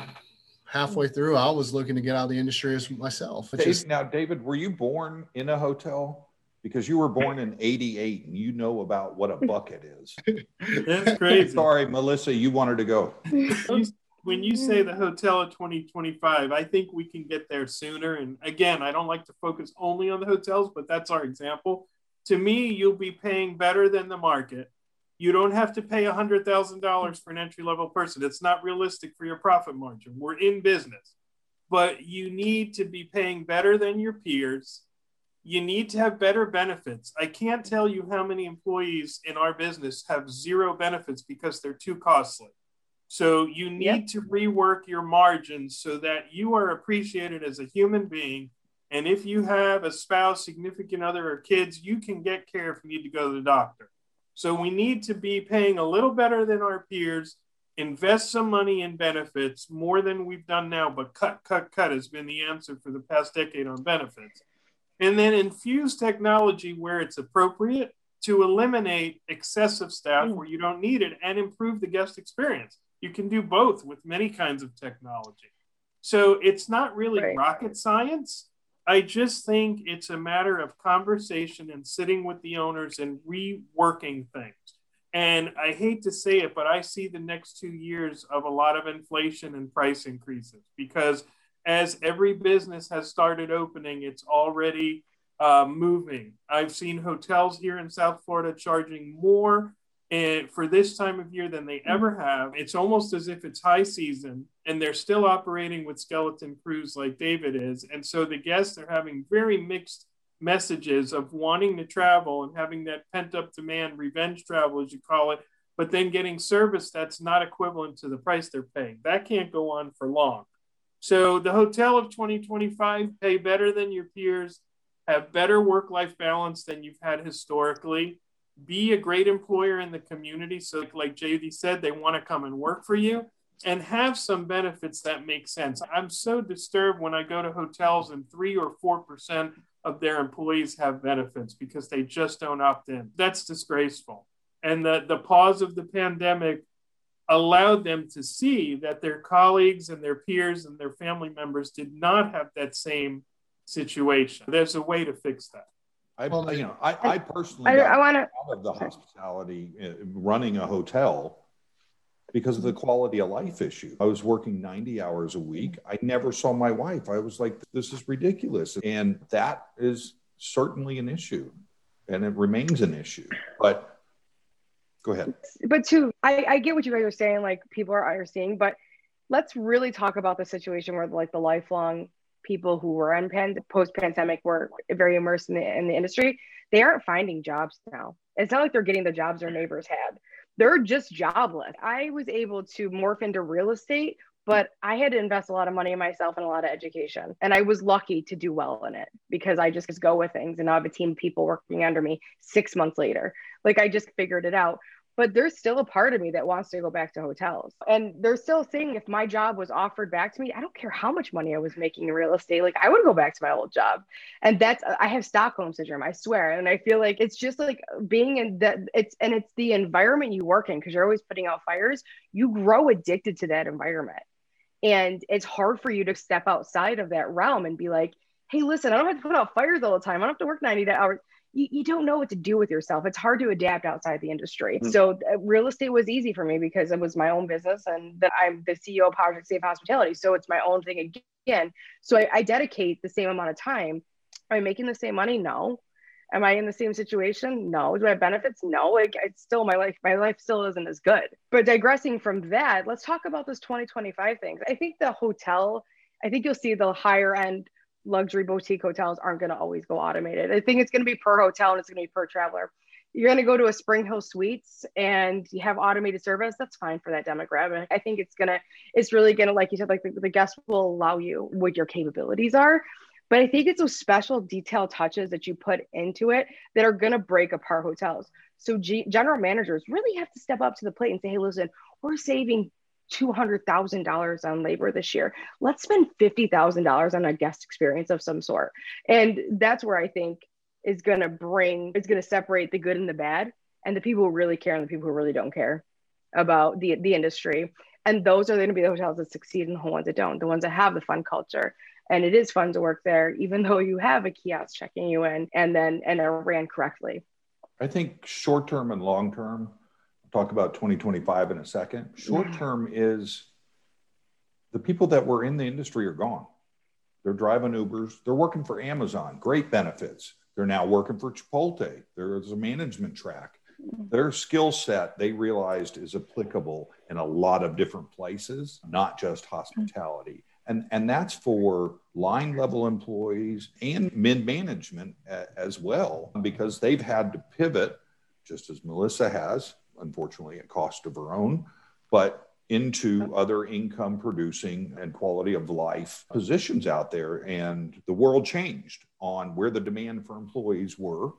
halfway through I was looking to get out of the industry as myself. Dave, just, now, David, were you born in a hotel? Because you were born in '88 and you know about what a bucket is. *laughs* That's crazy. Sorry, Melissa, you wanted to go. when you say the hotel of 2025, I think we can get there sooner. And again, I don't like to focus only on the hotels, but that's our example. To me, you'll be paying better than the market you don't have to pay $100,000 for an entry level person. It's not realistic for your profit margin. We're in business, but you need to be paying better than your peers. You need to have better benefits. I can't tell you how many employees in our business have zero benefits because they're too costly. So you need yep. to rework your margins so that you are appreciated as a human being. And if you have a spouse, significant other, or kids, you can get care if you need to go to the doctor. So we need to be paying a little better than our peers, invest some money in benefits more than we've done now, but cut, cut, cut has been the answer for the past decade on benefits. And then infuse technology where it's appropriate to eliminate excessive staff where you don't need it and improve the guest experience. You can do both with many kinds of technology. So it's not really right. rocket science. I just think it's a matter of conversation and sitting with the owners and reworking things. And I hate to say it, but I see the next two years of a lot of inflation and price increases because as every business has started opening, it's already uh, moving. I've seen hotels here in South Florida charging more and for this time of year than they hmm. ever have. It's almost as if it's high season and they're still operating with skeleton crews like David is. And so the guests are having very mixed messages of wanting to travel and having that pent up demand, revenge travel, as you call it, but then getting service that's not equivalent to the price they're paying. That can't go on for long. So the hotel of 2025 pay better than your peers, have better work life balance than you've had historically be a great employer in the community. So, like JD said, they want to come and work for you and have some benefits that make sense. I'm so disturbed when I go to hotels and three or 4% of their employees have benefits because they just don't opt in. That's disgraceful. And the, the pause of the pandemic allowed them to see that their colleagues and their peers and their family members did not have that same situation. There's a way to fix that. I, well, you know, I, I personally I, I want to out of the hospitality uh, running a hotel because of the quality of life issue. I was working 90 hours a week. I never saw my wife. I was like, this is ridiculous. And that is certainly an issue and it remains an issue. But go ahead. But too, I, I get what you guys are saying, like people are are seeing, but let's really talk about the situation where like the lifelong people who were in pan- post-pandemic were very immersed in the, in the industry they aren't finding jobs now. It's not like they're getting the jobs their neighbors had. They're just jobless. I was able to morph into real estate but i had to invest a lot of money in myself and a lot of education and i was lucky to do well in it because i just go with things and i have a team of people working under me six months later. Like i just figured it out but there's still a part of me that wants to go back to hotels. And they're still saying if my job was offered back to me, I don't care how much money I was making in real estate, like I would go back to my old job. And that's I have Stockholm syndrome, I swear. And I feel like it's just like being in that it's and it's the environment you work in because you're always putting out fires, you grow addicted to that environment. And it's hard for you to step outside of that realm and be like, hey, listen, I don't have to put out fires all the time. I don't have to work 90 hours you, you don't know what to do with yourself. It's hard to adapt outside the industry. Mm-hmm. So uh, real estate was easy for me because it was my own business and that I'm the CEO of Project Save Hospitality. So it's my own thing again. So I, I dedicate the same amount of time. Am I making the same money? No. Am I in the same situation? No. Do I have benefits? No. Like it's still my life. My life still isn't as good. But digressing from that, let's talk about this 2025 things. I think the hotel, I think you'll see the higher end luxury boutique hotels aren't going to always go automated. I think it's going to be per hotel and it's going to be per traveler. You're going to go to a Spring Hill Suites and you have automated service. That's fine for that demographic. I think it's going to, it's really going to, like you said, like the, the guest will allow you what your capabilities are. But I think it's those special detail touches that you put into it that are going to break apart hotels. So G- general managers really have to step up to the plate and say, hey, listen, we're saving $200,000 on labor this year. Let's spend $50,000 on a guest experience of some sort. And that's where I think is going to bring, it's going to separate the good and the bad and the people who really care and the people who really don't care about the, the industry. And those are going to be the hotels that succeed and the ones that don't, the ones that have the fun culture. And it is fun to work there, even though you have a kiosk checking you in and then and are ran correctly. I think short term and long term, talk about 2025 in a second. Short term is the people that were in the industry are gone. They're driving Ubers, they're working for Amazon, great benefits. They're now working for Chipotle. There's a management track. Mm-hmm. Their skill set they realized is applicable in a lot of different places, not just hospitality. Mm-hmm. And, and that's for line level employees and mid management as well, because they've had to pivot, just as Melissa has, unfortunately at cost of her own, but into other income producing and quality of life positions out there. And the world changed on where the demand for employees were.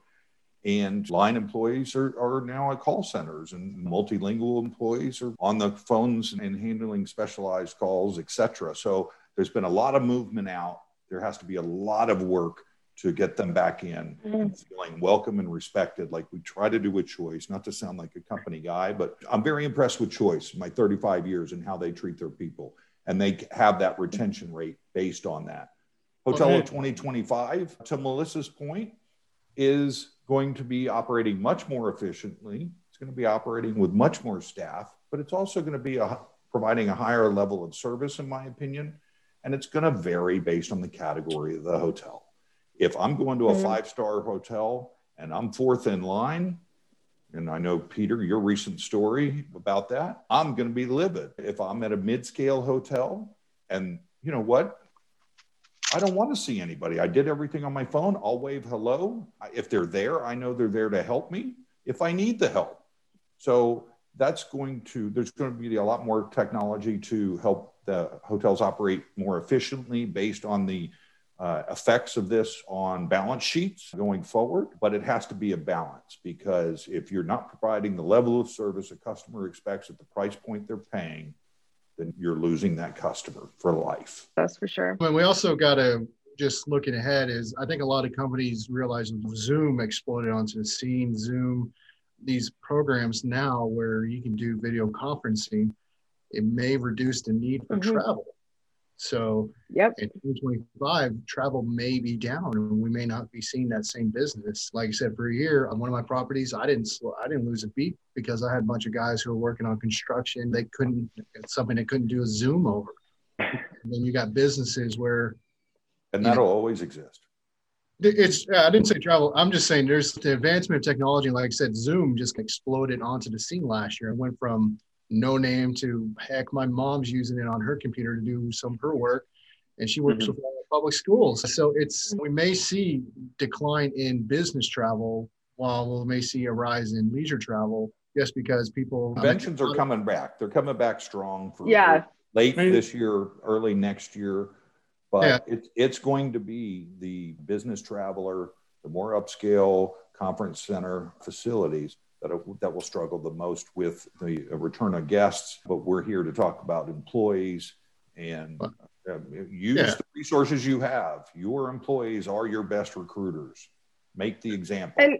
And line employees are, are now at call centers and multilingual employees are on the phones and handling specialized calls, et cetera. So there's been a lot of movement out. There has to be a lot of work to get them back in mm. feeling welcome and respected like we try to do with choice not to sound like a company guy but i'm very impressed with choice my 35 years and how they treat their people. And they have that retention rate based on that. Hotel okay. of 2025 to melissa's point is going to be operating much more efficiently. It's going to be operating with much more staff but it's also going to be a, providing a higher level of service in my opinion. And it's going to vary based on the category of the hotel if I'm going to a mm-hmm. five star hotel and I'm fourth in line, and I know, Peter, your recent story about that, I'm going to be livid. If I'm at a mid scale hotel and you know what? I don't want to see anybody. I did everything on my phone. I'll wave hello. If they're there, I know they're there to help me if I need the help. So that's going to, there's going to be a lot more technology to help the hotels operate more efficiently based on the uh, effects of this on balance sheets going forward, but it has to be a balance because if you're not providing the level of service a customer expects at the price point they're paying, then you're losing that customer for life. That's for sure. And we also got to just looking ahead is I think a lot of companies realize Zoom exploded onto the scene. Zoom, these programs now where you can do video conferencing, it may reduce the need for mm-hmm. travel so yep. in 2025, travel may be down and we may not be seeing that same business. Like I said, for a year on one of my properties, I didn't I didn't lose a beat because I had a bunch of guys who were working on construction. They couldn't it's something they couldn't do a Zoom over. And then you got businesses where and that'll know, always exist. It's I didn't say travel. I'm just saying there's the advancement of technology. Like I said, Zoom just exploded onto the scene last year and went from no name to heck, my mom's using it on her computer to do some of her work, and she works mm-hmm. with public schools. So it's mm-hmm. we may see decline in business travel while we may see a rise in leisure travel just because people um, conventions are um, coming back. They're coming back strong for yeah late this year, early next year. But yeah. it's it's going to be the business traveler, the more upscale conference center facilities that, that will struggle the most with the return of guests. But we're here to talk about employees and uh, use yeah. the resources you have. Your employees are your best recruiters. Make the example. And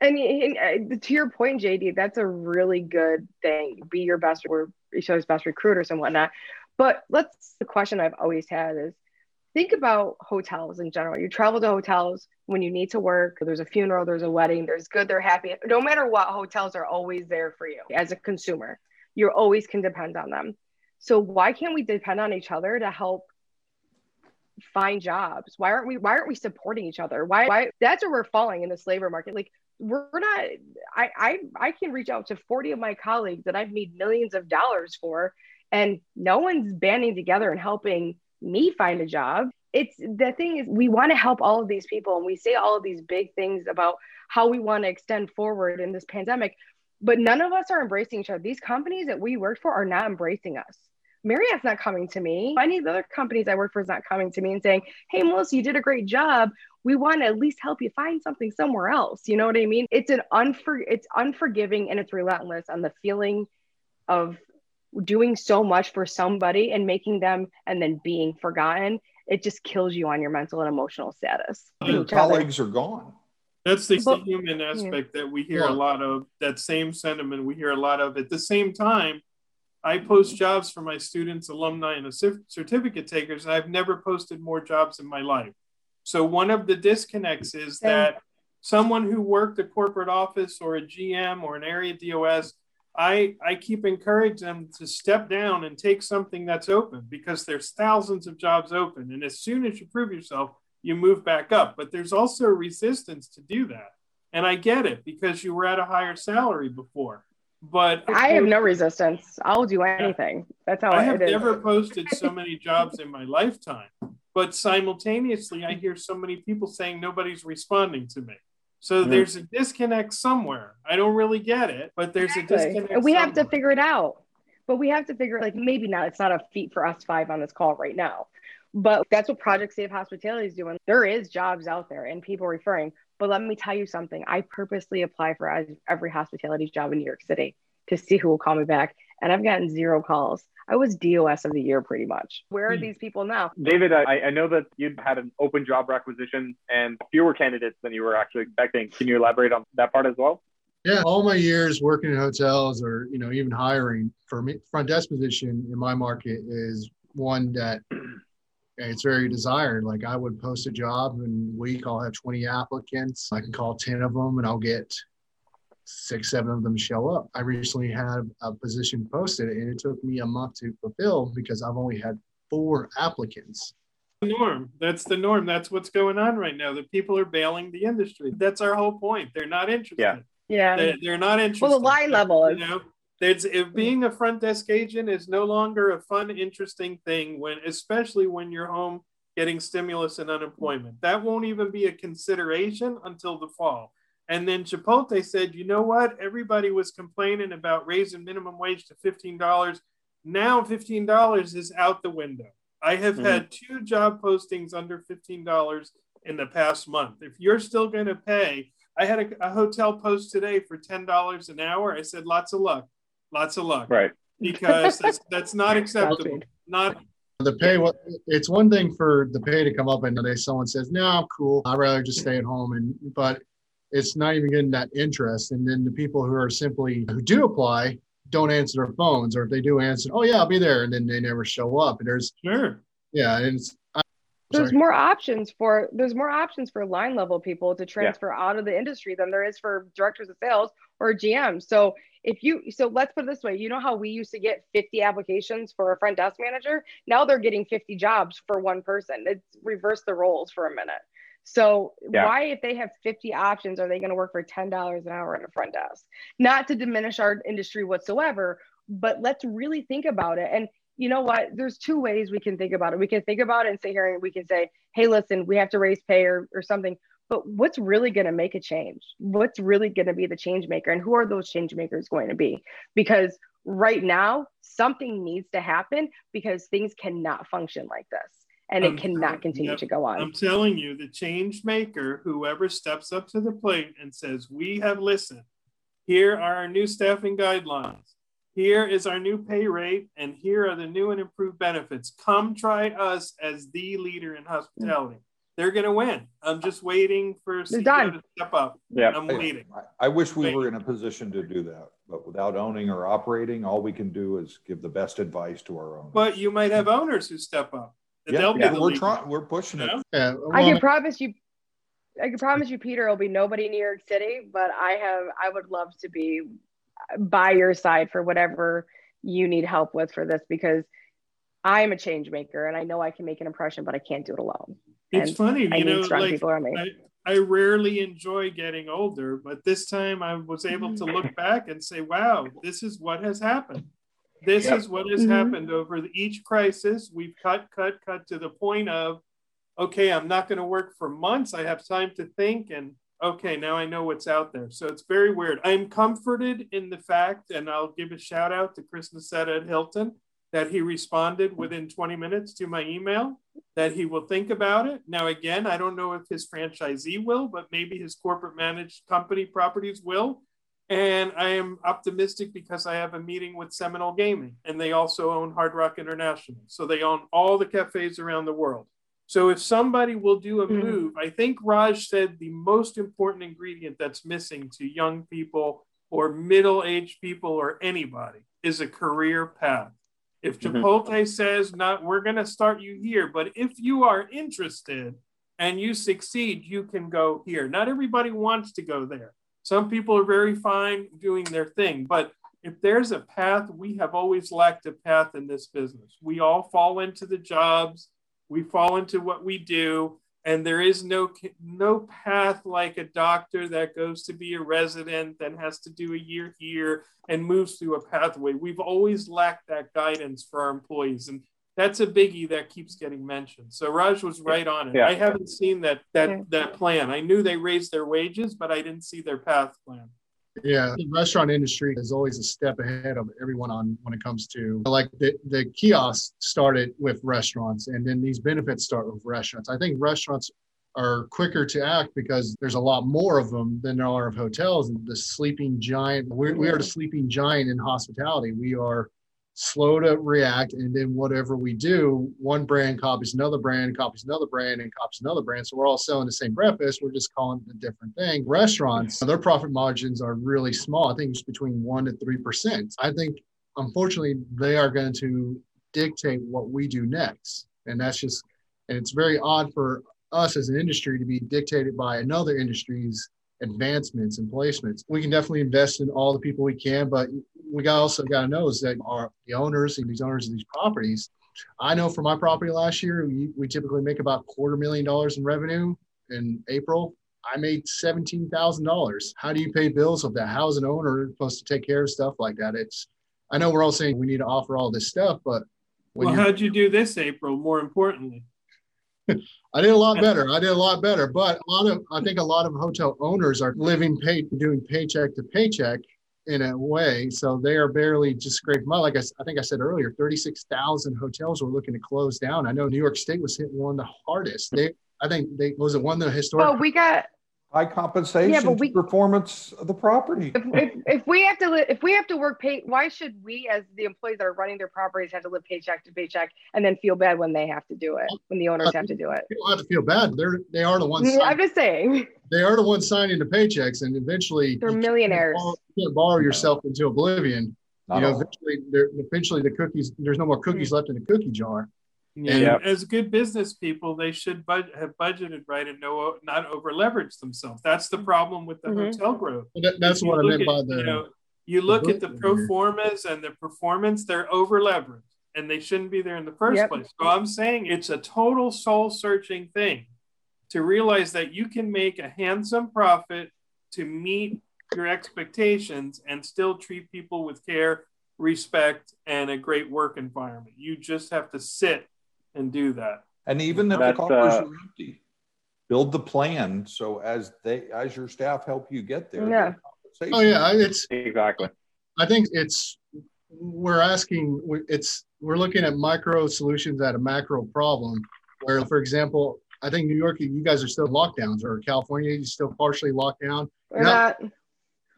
and, and uh, to your point, JD, that's a really good thing. Be your best or each other's best recruiters and whatnot. But let's the question I've always had is think about hotels in general. You travel to hotels when you need to work, there's a funeral, there's a wedding, there's good, they're happy. No matter what, hotels are always there for you as a consumer. You always can depend on them. So why can't we depend on each other to help find jobs? Why aren't we why aren't we supporting each other? Why why that's where we're falling in this labor market. Like we're not I I I can reach out to 40 of my colleagues that I've made millions of dollars for and no one's banding together and helping me find a job. It's the thing is, we want to help all of these people, and we say all of these big things about how we want to extend forward in this pandemic, but none of us are embracing each other. These companies that we work for are not embracing us. Marriott's not coming to me. Any of the other companies I work for is not coming to me and saying, Hey, Melissa, you did a great job. We want to at least help you find something somewhere else. You know what I mean? It's an unfor it's unforgiving and it's relentless on the feeling of doing so much for somebody and making them and then being forgotten, it just kills you on your mental and emotional status. Uh, your colleagues are gone. That's the, but, human aspect yeah. that we hear yeah. a lot of. That same sentiment we hear a lot of. At the same time, I post jobs for my students, alumni, and certificate takers. I've never posted more jobs in my life. So one of the disconnects is that someone who worked a corporate office or a GM or an area DOS I, I keep encouraging them to step down and take something that's open because there's thousands of jobs open. And as soon as you prove yourself, you move back up. But there's also resistance to do that. And I get it because you were at a higher salary before. But I have no resistance. I'll do anything. That's how I I have never posted so many jobs in my lifetime. But simultaneously, I hear so many people saying nobody's responding to me. So mm-hmm. there's a disconnect somewhere. I don't really get it, but there's exactly. a disconnect. And we somewhere. have to figure it out. But we have to figure like maybe not. It's not a feat for us five on this call right now. But that's what Project Save Hospitality is doing. There is jobs out there and people referring. But let me tell you something. I purposely apply for every hospitality job in New York City to see who will call me back. And I've gotten zero calls. I was DOS of the year pretty much. Where are hmm. these people now? David, I, I know that you had an open job requisition and fewer candidates than you were actually expecting. Can you elaborate on that part as well? Yeah, all my years working in hotels or you know even hiring for me, front desk position in my market is one that *clears throat* it's very desired. Like I would post a job in a week, I'll have 20 applicants. I can call 10 of them and I'll get six, seven of them show up. I recently had a position posted and it took me a month to fulfill because I've only had four applicants. The norm. That's the norm. That's what's going on right now. The people are bailing the industry. That's our whole point. They're not interested. Yeah. Yeah. They're, they're not interested. Well, the line level is. You know, there's, if being a front desk agent is no longer a fun, interesting thing when, especially when you're home getting stimulus and unemployment. That won't even be a consideration until the fall. And then Chipotle said, you know what? Everybody was complaining about raising minimum wage to $15. Now $15 is out the window. I have mm-hmm. had two job postings under $15 in the past month. If you're still going to pay, I had a, a, hotel post today for $10 an hour. I said, lots of luck. Lots of luck. Right. Because that's, *laughs* that's not acceptable. Not the pay what it's one thing for the pay to come up and today someone says no i'm cool i'd rather just stay at home and but it's not even getting that interest. And then the people who are simply who do apply don't answer their phones, or if they do answer, oh yeah, I'll be there, and then they never show up. And there's sure, yeah, and it's. there's more options for there's more options for line level people to transfer yeah. out of the industry than there is for directors of sales or GM. So if you so let's put it this way, you know how we used to get 50 applications for a front desk manager? Now they're getting 50 jobs for one person. It's reversed the roles for a minute. So yeah. why, if they have 50 options, are they going to work for $10 an hour in a front desk? Not to diminish our industry whatsoever, but let's really think about it. And you know what? There's two ways we can think about it. We can think about it and sit here and we can say, hey, listen, we have to raise pay or, or something. But what's really going to make a change? What's really going to be the change maker? And who are those change makers going to be? Because right now, something needs to happen because things cannot function like this and it I'm, cannot continue yep, to go on. I'm telling you, the change maker, whoever steps up to the plate and says, We have listened, here are our new staffing guidelines, here is our new pay rate, and here are the new and improved benefits. Come try us as the leader in hospitality. They're going to win. I'm just waiting for CEO to step up. Yeah, I'm waiting. I, I wish we were in a position to do that, but without owning or operating, all we can do is give the best advice to our owners. But you might have owners who step up yeah, yeah. we're trying. We're pushing it. Yeah. Well, I can promise you. I can promise you, Peter, it'll be nobody in New York City, but I have. I would love to be by your side for whatever you need help with for this because I am a change maker and I know I can make an impression, but I can't do it alone. It's and funny, I you know, strong like, people me. I, I rarely enjoy getting older, but this time I was able to look back and say, "Wow, this is what has happened." This yep. is what has mm-hmm. happened over the, each crisis. We've cut, cut, cut to the point of, okay, I'm not going to work for months. I have time to think, and okay, now I know what's out there. So it's very weird. I'm comforted in the fact, and I'll give a shout out to Chris Nassetta at Hilton that he responded within 20 minutes to my email that he will think about it. Now, again, I don't know if his franchisee will, but maybe his corporate managed company properties will. And I am optimistic because I have a meeting with Seminole Gaming, and they also own Hard Rock International. So they own all the cafes around the world. So if somebody will do a hmm. move. I think Raj said the most important ingredient that's missing to young people or middle aged people or anybody is a career path. If mm-hmm. Chipotle mm-hmm. says, not, we're going to start you here, but if you are interested and you succeed, you can go here. Not everybody wants to go there. Some people are very fine doing their thing, but if there's a path, we have always lacked a path in this business. We all fall into the jobs, we fall into what we do, and there is no no path like a doctor that goes to be a resident then has to do a year here and moves through a pathway we've always lacked that guidance for our employees and that's a biggie that keeps getting mentioned so raj was right on it yeah. i haven't seen that that yeah. that plan i knew they raised their wages but i didn't see their path plan yeah, the restaurant industry is always a step ahead of everyone on when it comes to like the, the kiosks started with restaurants and then these benefits start with restaurants. I think restaurants are quicker to act because there's a lot more of them than there are of hotels. And the sleeping giant, we're, we are the sleeping giant in hospitality. We are slow to react. And then whatever we do, one brand copies another brand, copies another brand, and copies another brand. So we're all selling the same breakfast. We're just calling it a different thing. Restaurants, their profit margins are really small. I think it's between one to three percent. I think unfortunately they are going to dictate what we do next. And that's just and it's very odd for us as an industry to be dictated by another industry's advancements and placements. We can definitely invest in all the people we can, but we got also got to know is that our the owners and these owners of these properties. I know for my property last year, we, we typically make about quarter million dollars in revenue. In April, I made seventeen thousand dollars. How do you pay bills of that? How is an owner supposed to take care of stuff like that? It's I know we're all saying we need to offer all this stuff, but well, how'd you do this April? More importantly, *laughs* I did a lot better. I did a lot better, but a lot of I think a lot of hotel owners are living pay doing paycheck to paycheck in a way. So they are barely just scraping by. Like I, I think I said earlier, 36,000 hotels were looking to close down. I know New York State was hit one the hardest. They, I think they was it one the historic. Oh, we got high compensation yeah, but we, performance of the property. If, if, if we have to li- if we have to work pay, why should we as the employees that are running their properties have to live paycheck to paycheck and then feel bad when they have to do it when the owners have to do it? You don't have to feel bad. They're they are the ones. I'm just saying. They are the ones signing the paychecks, and eventually they're millionaires. You can't, borrow, you can't borrow yourself into oblivion. Not you know, eventually, eventually the cookies. There's no more cookies mm-hmm. left in the cookie jar. Yeah, yep. as good business people, they should bud- have budgeted right and no, not over leverage themselves. That's the problem with the mm-hmm. hotel growth. That, that's what I meant at, by the. You, know, you look the at the pro formas and the performance; they're over leveraged, and they shouldn't be there in the first yep. place. So I'm saying it's a total soul searching thing to realize that you can make a handsome profit to meet your expectations and still treat people with care, respect, and a great work environment. You just have to sit and do that. And even if That's, the coffers uh, are empty, build the plan so as they as your staff help you get there. Yeah. Oh yeah, it's exactly. I think it's we're asking it's we're looking at micro solutions at a macro problem. Where, for example, I think New York, you guys are still lockdowns, or California, you still partially locked down. We're not.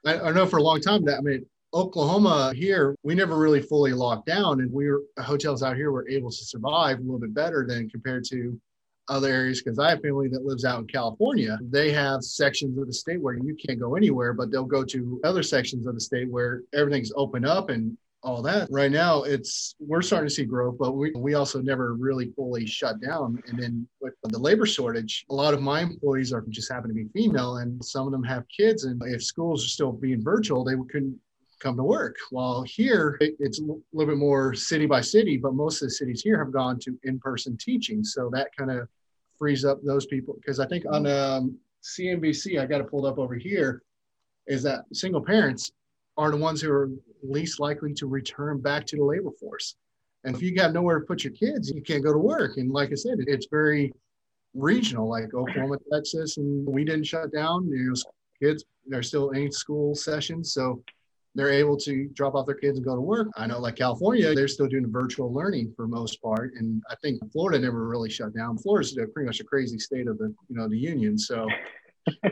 I, I know for a long time that I mean Oklahoma here, we never really fully locked down, and we were hotels out here were able to survive a little bit better than compared to other areas. Because I have family that lives out in California. They have sections of the state where you can't go anywhere, but they'll go to other sections of the state where everything's open up and all that. Right now, it's we're starting to see growth, but we we also never really fully shut down. And then with the labor shortage, a lot of my employees are just happen to be female, and some of them have kids. And if schools are still being virtual, they couldn't come to work. While here, it's a little bit more city by city, but most of the cities here have gone to in person teaching. So that kind of frees up those people. Because I think on um, CNBC, I got it pulled up over here, is that single parents are the ones who are least likely to return back to the labor force. And if you got nowhere to put your kids, you can't go to work. And like I said, it's very regional, like Oklahoma, Texas, and we didn't shut down. You know, kids, there's still ain't school sessions. So they're able to drop off their kids and go to work. I know, like California, they're still doing virtual learning for most part, and I think Florida never really shut down. Florida's pretty much a crazy state of the you know the union, so *laughs*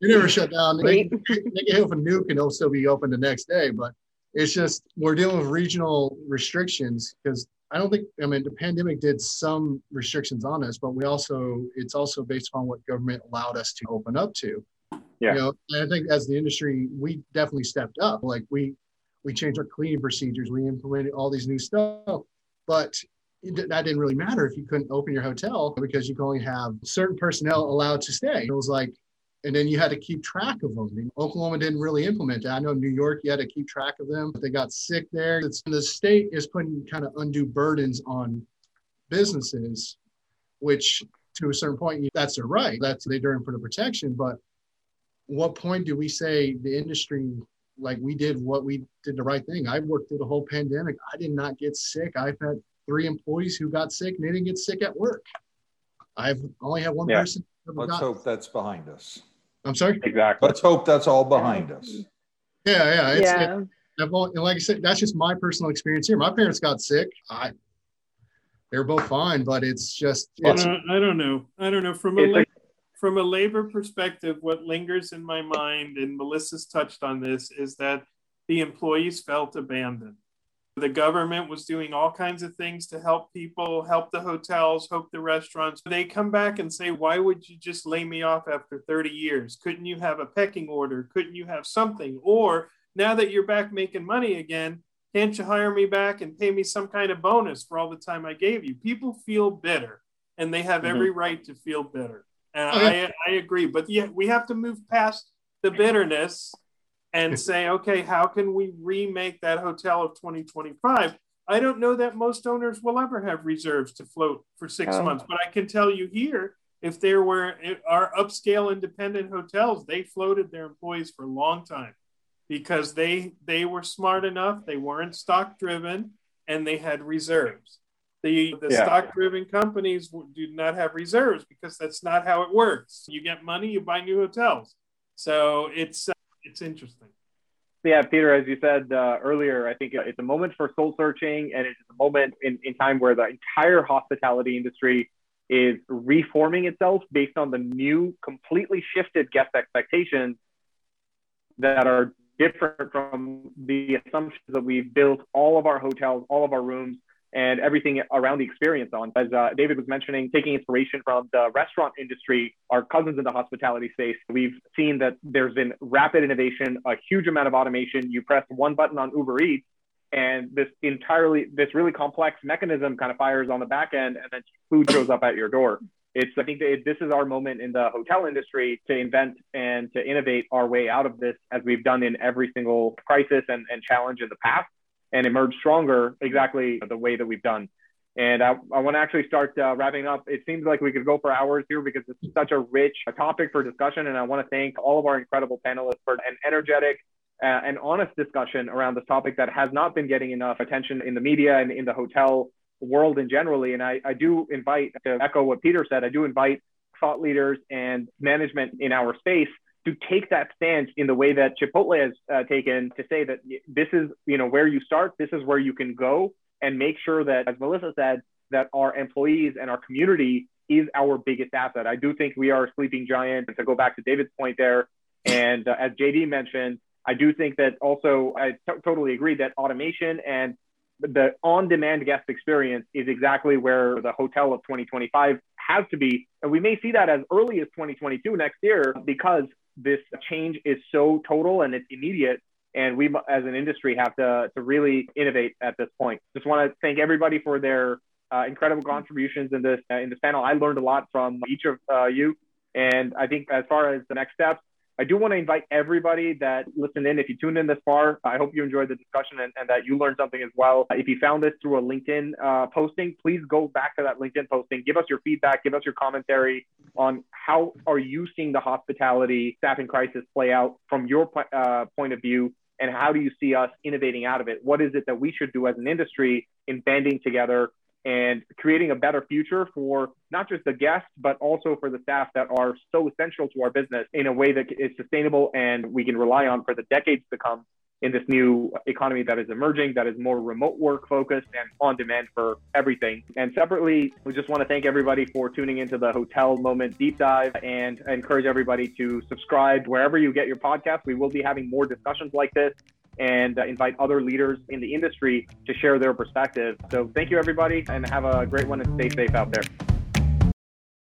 you never shut down. They, *laughs* they get hit with a nuke and they'll still be open the next day. But it's just we're dealing with regional restrictions because I don't think I mean the pandemic did some restrictions on us, but we also it's also based upon what government allowed us to open up to. Yeah. You know, and I think as the industry, we definitely stepped up. Like we we changed our cleaning procedures, we implemented all these new stuff, but that didn't really matter if you couldn't open your hotel because you could only have certain personnel allowed to stay. It was like, and then you had to keep track of them. Oklahoma didn't really implement that. I know New York, you had to keep track of them. But they got sick there. It's, the state is putting kind of undue burdens on businesses, which to a certain point, that's their right. That's they're doing for the protection. But what point do we say the industry like we did what we did the right thing? I worked through the whole pandemic. I did not get sick. I've had three employees who got sick and they didn't get sick at work. I've only had one yeah. person. Let's hope that's behind us. I'm sorry. Exactly. Let's hope that's all behind us. Yeah, yeah, it's, yeah. It, and like I said, that's just my personal experience here. My parents got sick. I, they're both fine, but it's just. It's, uh, I don't know. I don't know. From a la- from a labor perspective, what lingers in my mind, and Melissa's touched on this, is that the employees felt abandoned the government was doing all kinds of things to help people, help the hotels, help the restaurants. They come back and say, Why would you just lay me off after 30 years? Couldn't you have a pecking order? Couldn't you have something? Or now that you're back making money again, can't you hire me back and pay me some kind of bonus for all the time I gave you? People feel bitter and they have mm-hmm. every right to feel bitter. And oh, I, I agree. But yeah, we have to move past the bitterness and say, okay, how can we remake that hotel of 2025? I don't know that most owners will ever have reserves to float for six oh. months, but I can tell you here, if there were our upscale independent hotels, they floated their employees for a long time because they they were smart enough, they weren't stock driven, and they had reserves. The the yeah. stock driven companies do not have reserves because that's not how it works. You get money, you buy new hotels. So it's it's interesting. Yeah, Peter, as you said uh, earlier, I think it's a moment for soul searching, and it's a moment in, in time where the entire hospitality industry is reforming itself based on the new, completely shifted guest expectations that are different from the assumptions that we've built all of our hotels, all of our rooms, and everything around the experience on. As uh, David was mentioning, taking inspiration from the restaurant industry, our cousins in the hospitality space, we've seen that there's been rapid innovation, a huge amount of automation. You press one button on Uber Eats, and this entirely, this really complex mechanism kind of fires on the back end, and then food shows up at your door. It's, I think that this is our moment in the hotel industry to invent and to innovate our way out of this, as we've done in every single crisis and, and challenge in the past and emerge stronger exactly the way that we've done. And I, I want to actually start uh, wrapping up. It seems like we could go for hours here because it's such a rich topic for discussion. And I want to thank all of our incredible panelists for an energetic uh, and honest discussion around this topic that has not been getting enough attention in the media and in the hotel world in generally. And I, I do invite, to echo what Peter said, I do invite thought leaders and management in our space to take that stance in the way that Chipotle has uh, taken to say that this is, you know, where you start, this is where you can go, and make sure that, as Melissa said, that our employees and our community is our biggest asset. I do think we are a sleeping giant. And to go back to David's point there, and uh, as JD mentioned, I do think that also I t- totally agree that automation and the on-demand guest experience is exactly where the hotel of 2025 has to be. And we may see that as early as 2022 next year because this change is so total and it's immediate and we as an industry have to, to really innovate at this point. Just want to thank everybody for their uh, incredible contributions in this uh, in this panel. I learned a lot from each of uh, you and i think as far as the next steps I do want to invite everybody that listened in. If you tuned in this far, I hope you enjoyed the discussion and, and that you learned something as well. If you found this through a LinkedIn uh, posting, please go back to that LinkedIn posting. Give us your feedback. Give us your commentary on how are you seeing the hospitality staffing crisis play out from your uh, point of view and how do you see us innovating out of it? What is it that we should do as an industry in banding together and creating a better future for not just the guests, but also for the staff that are so essential to our business in a way that is sustainable and we can rely on for the decades to come. in this new economy that is emerging, that is more remote work focused and on demand for everything. And separately, we just want to thank everybody for tuning into the Hotel Moment Deep Dive and encourage everybody to subscribe wherever you get your podcast. We will be having more discussions like this and uh, invite other leaders in the industry to share their perspective. So thank you, everybody, and have a great one and stay safe out there.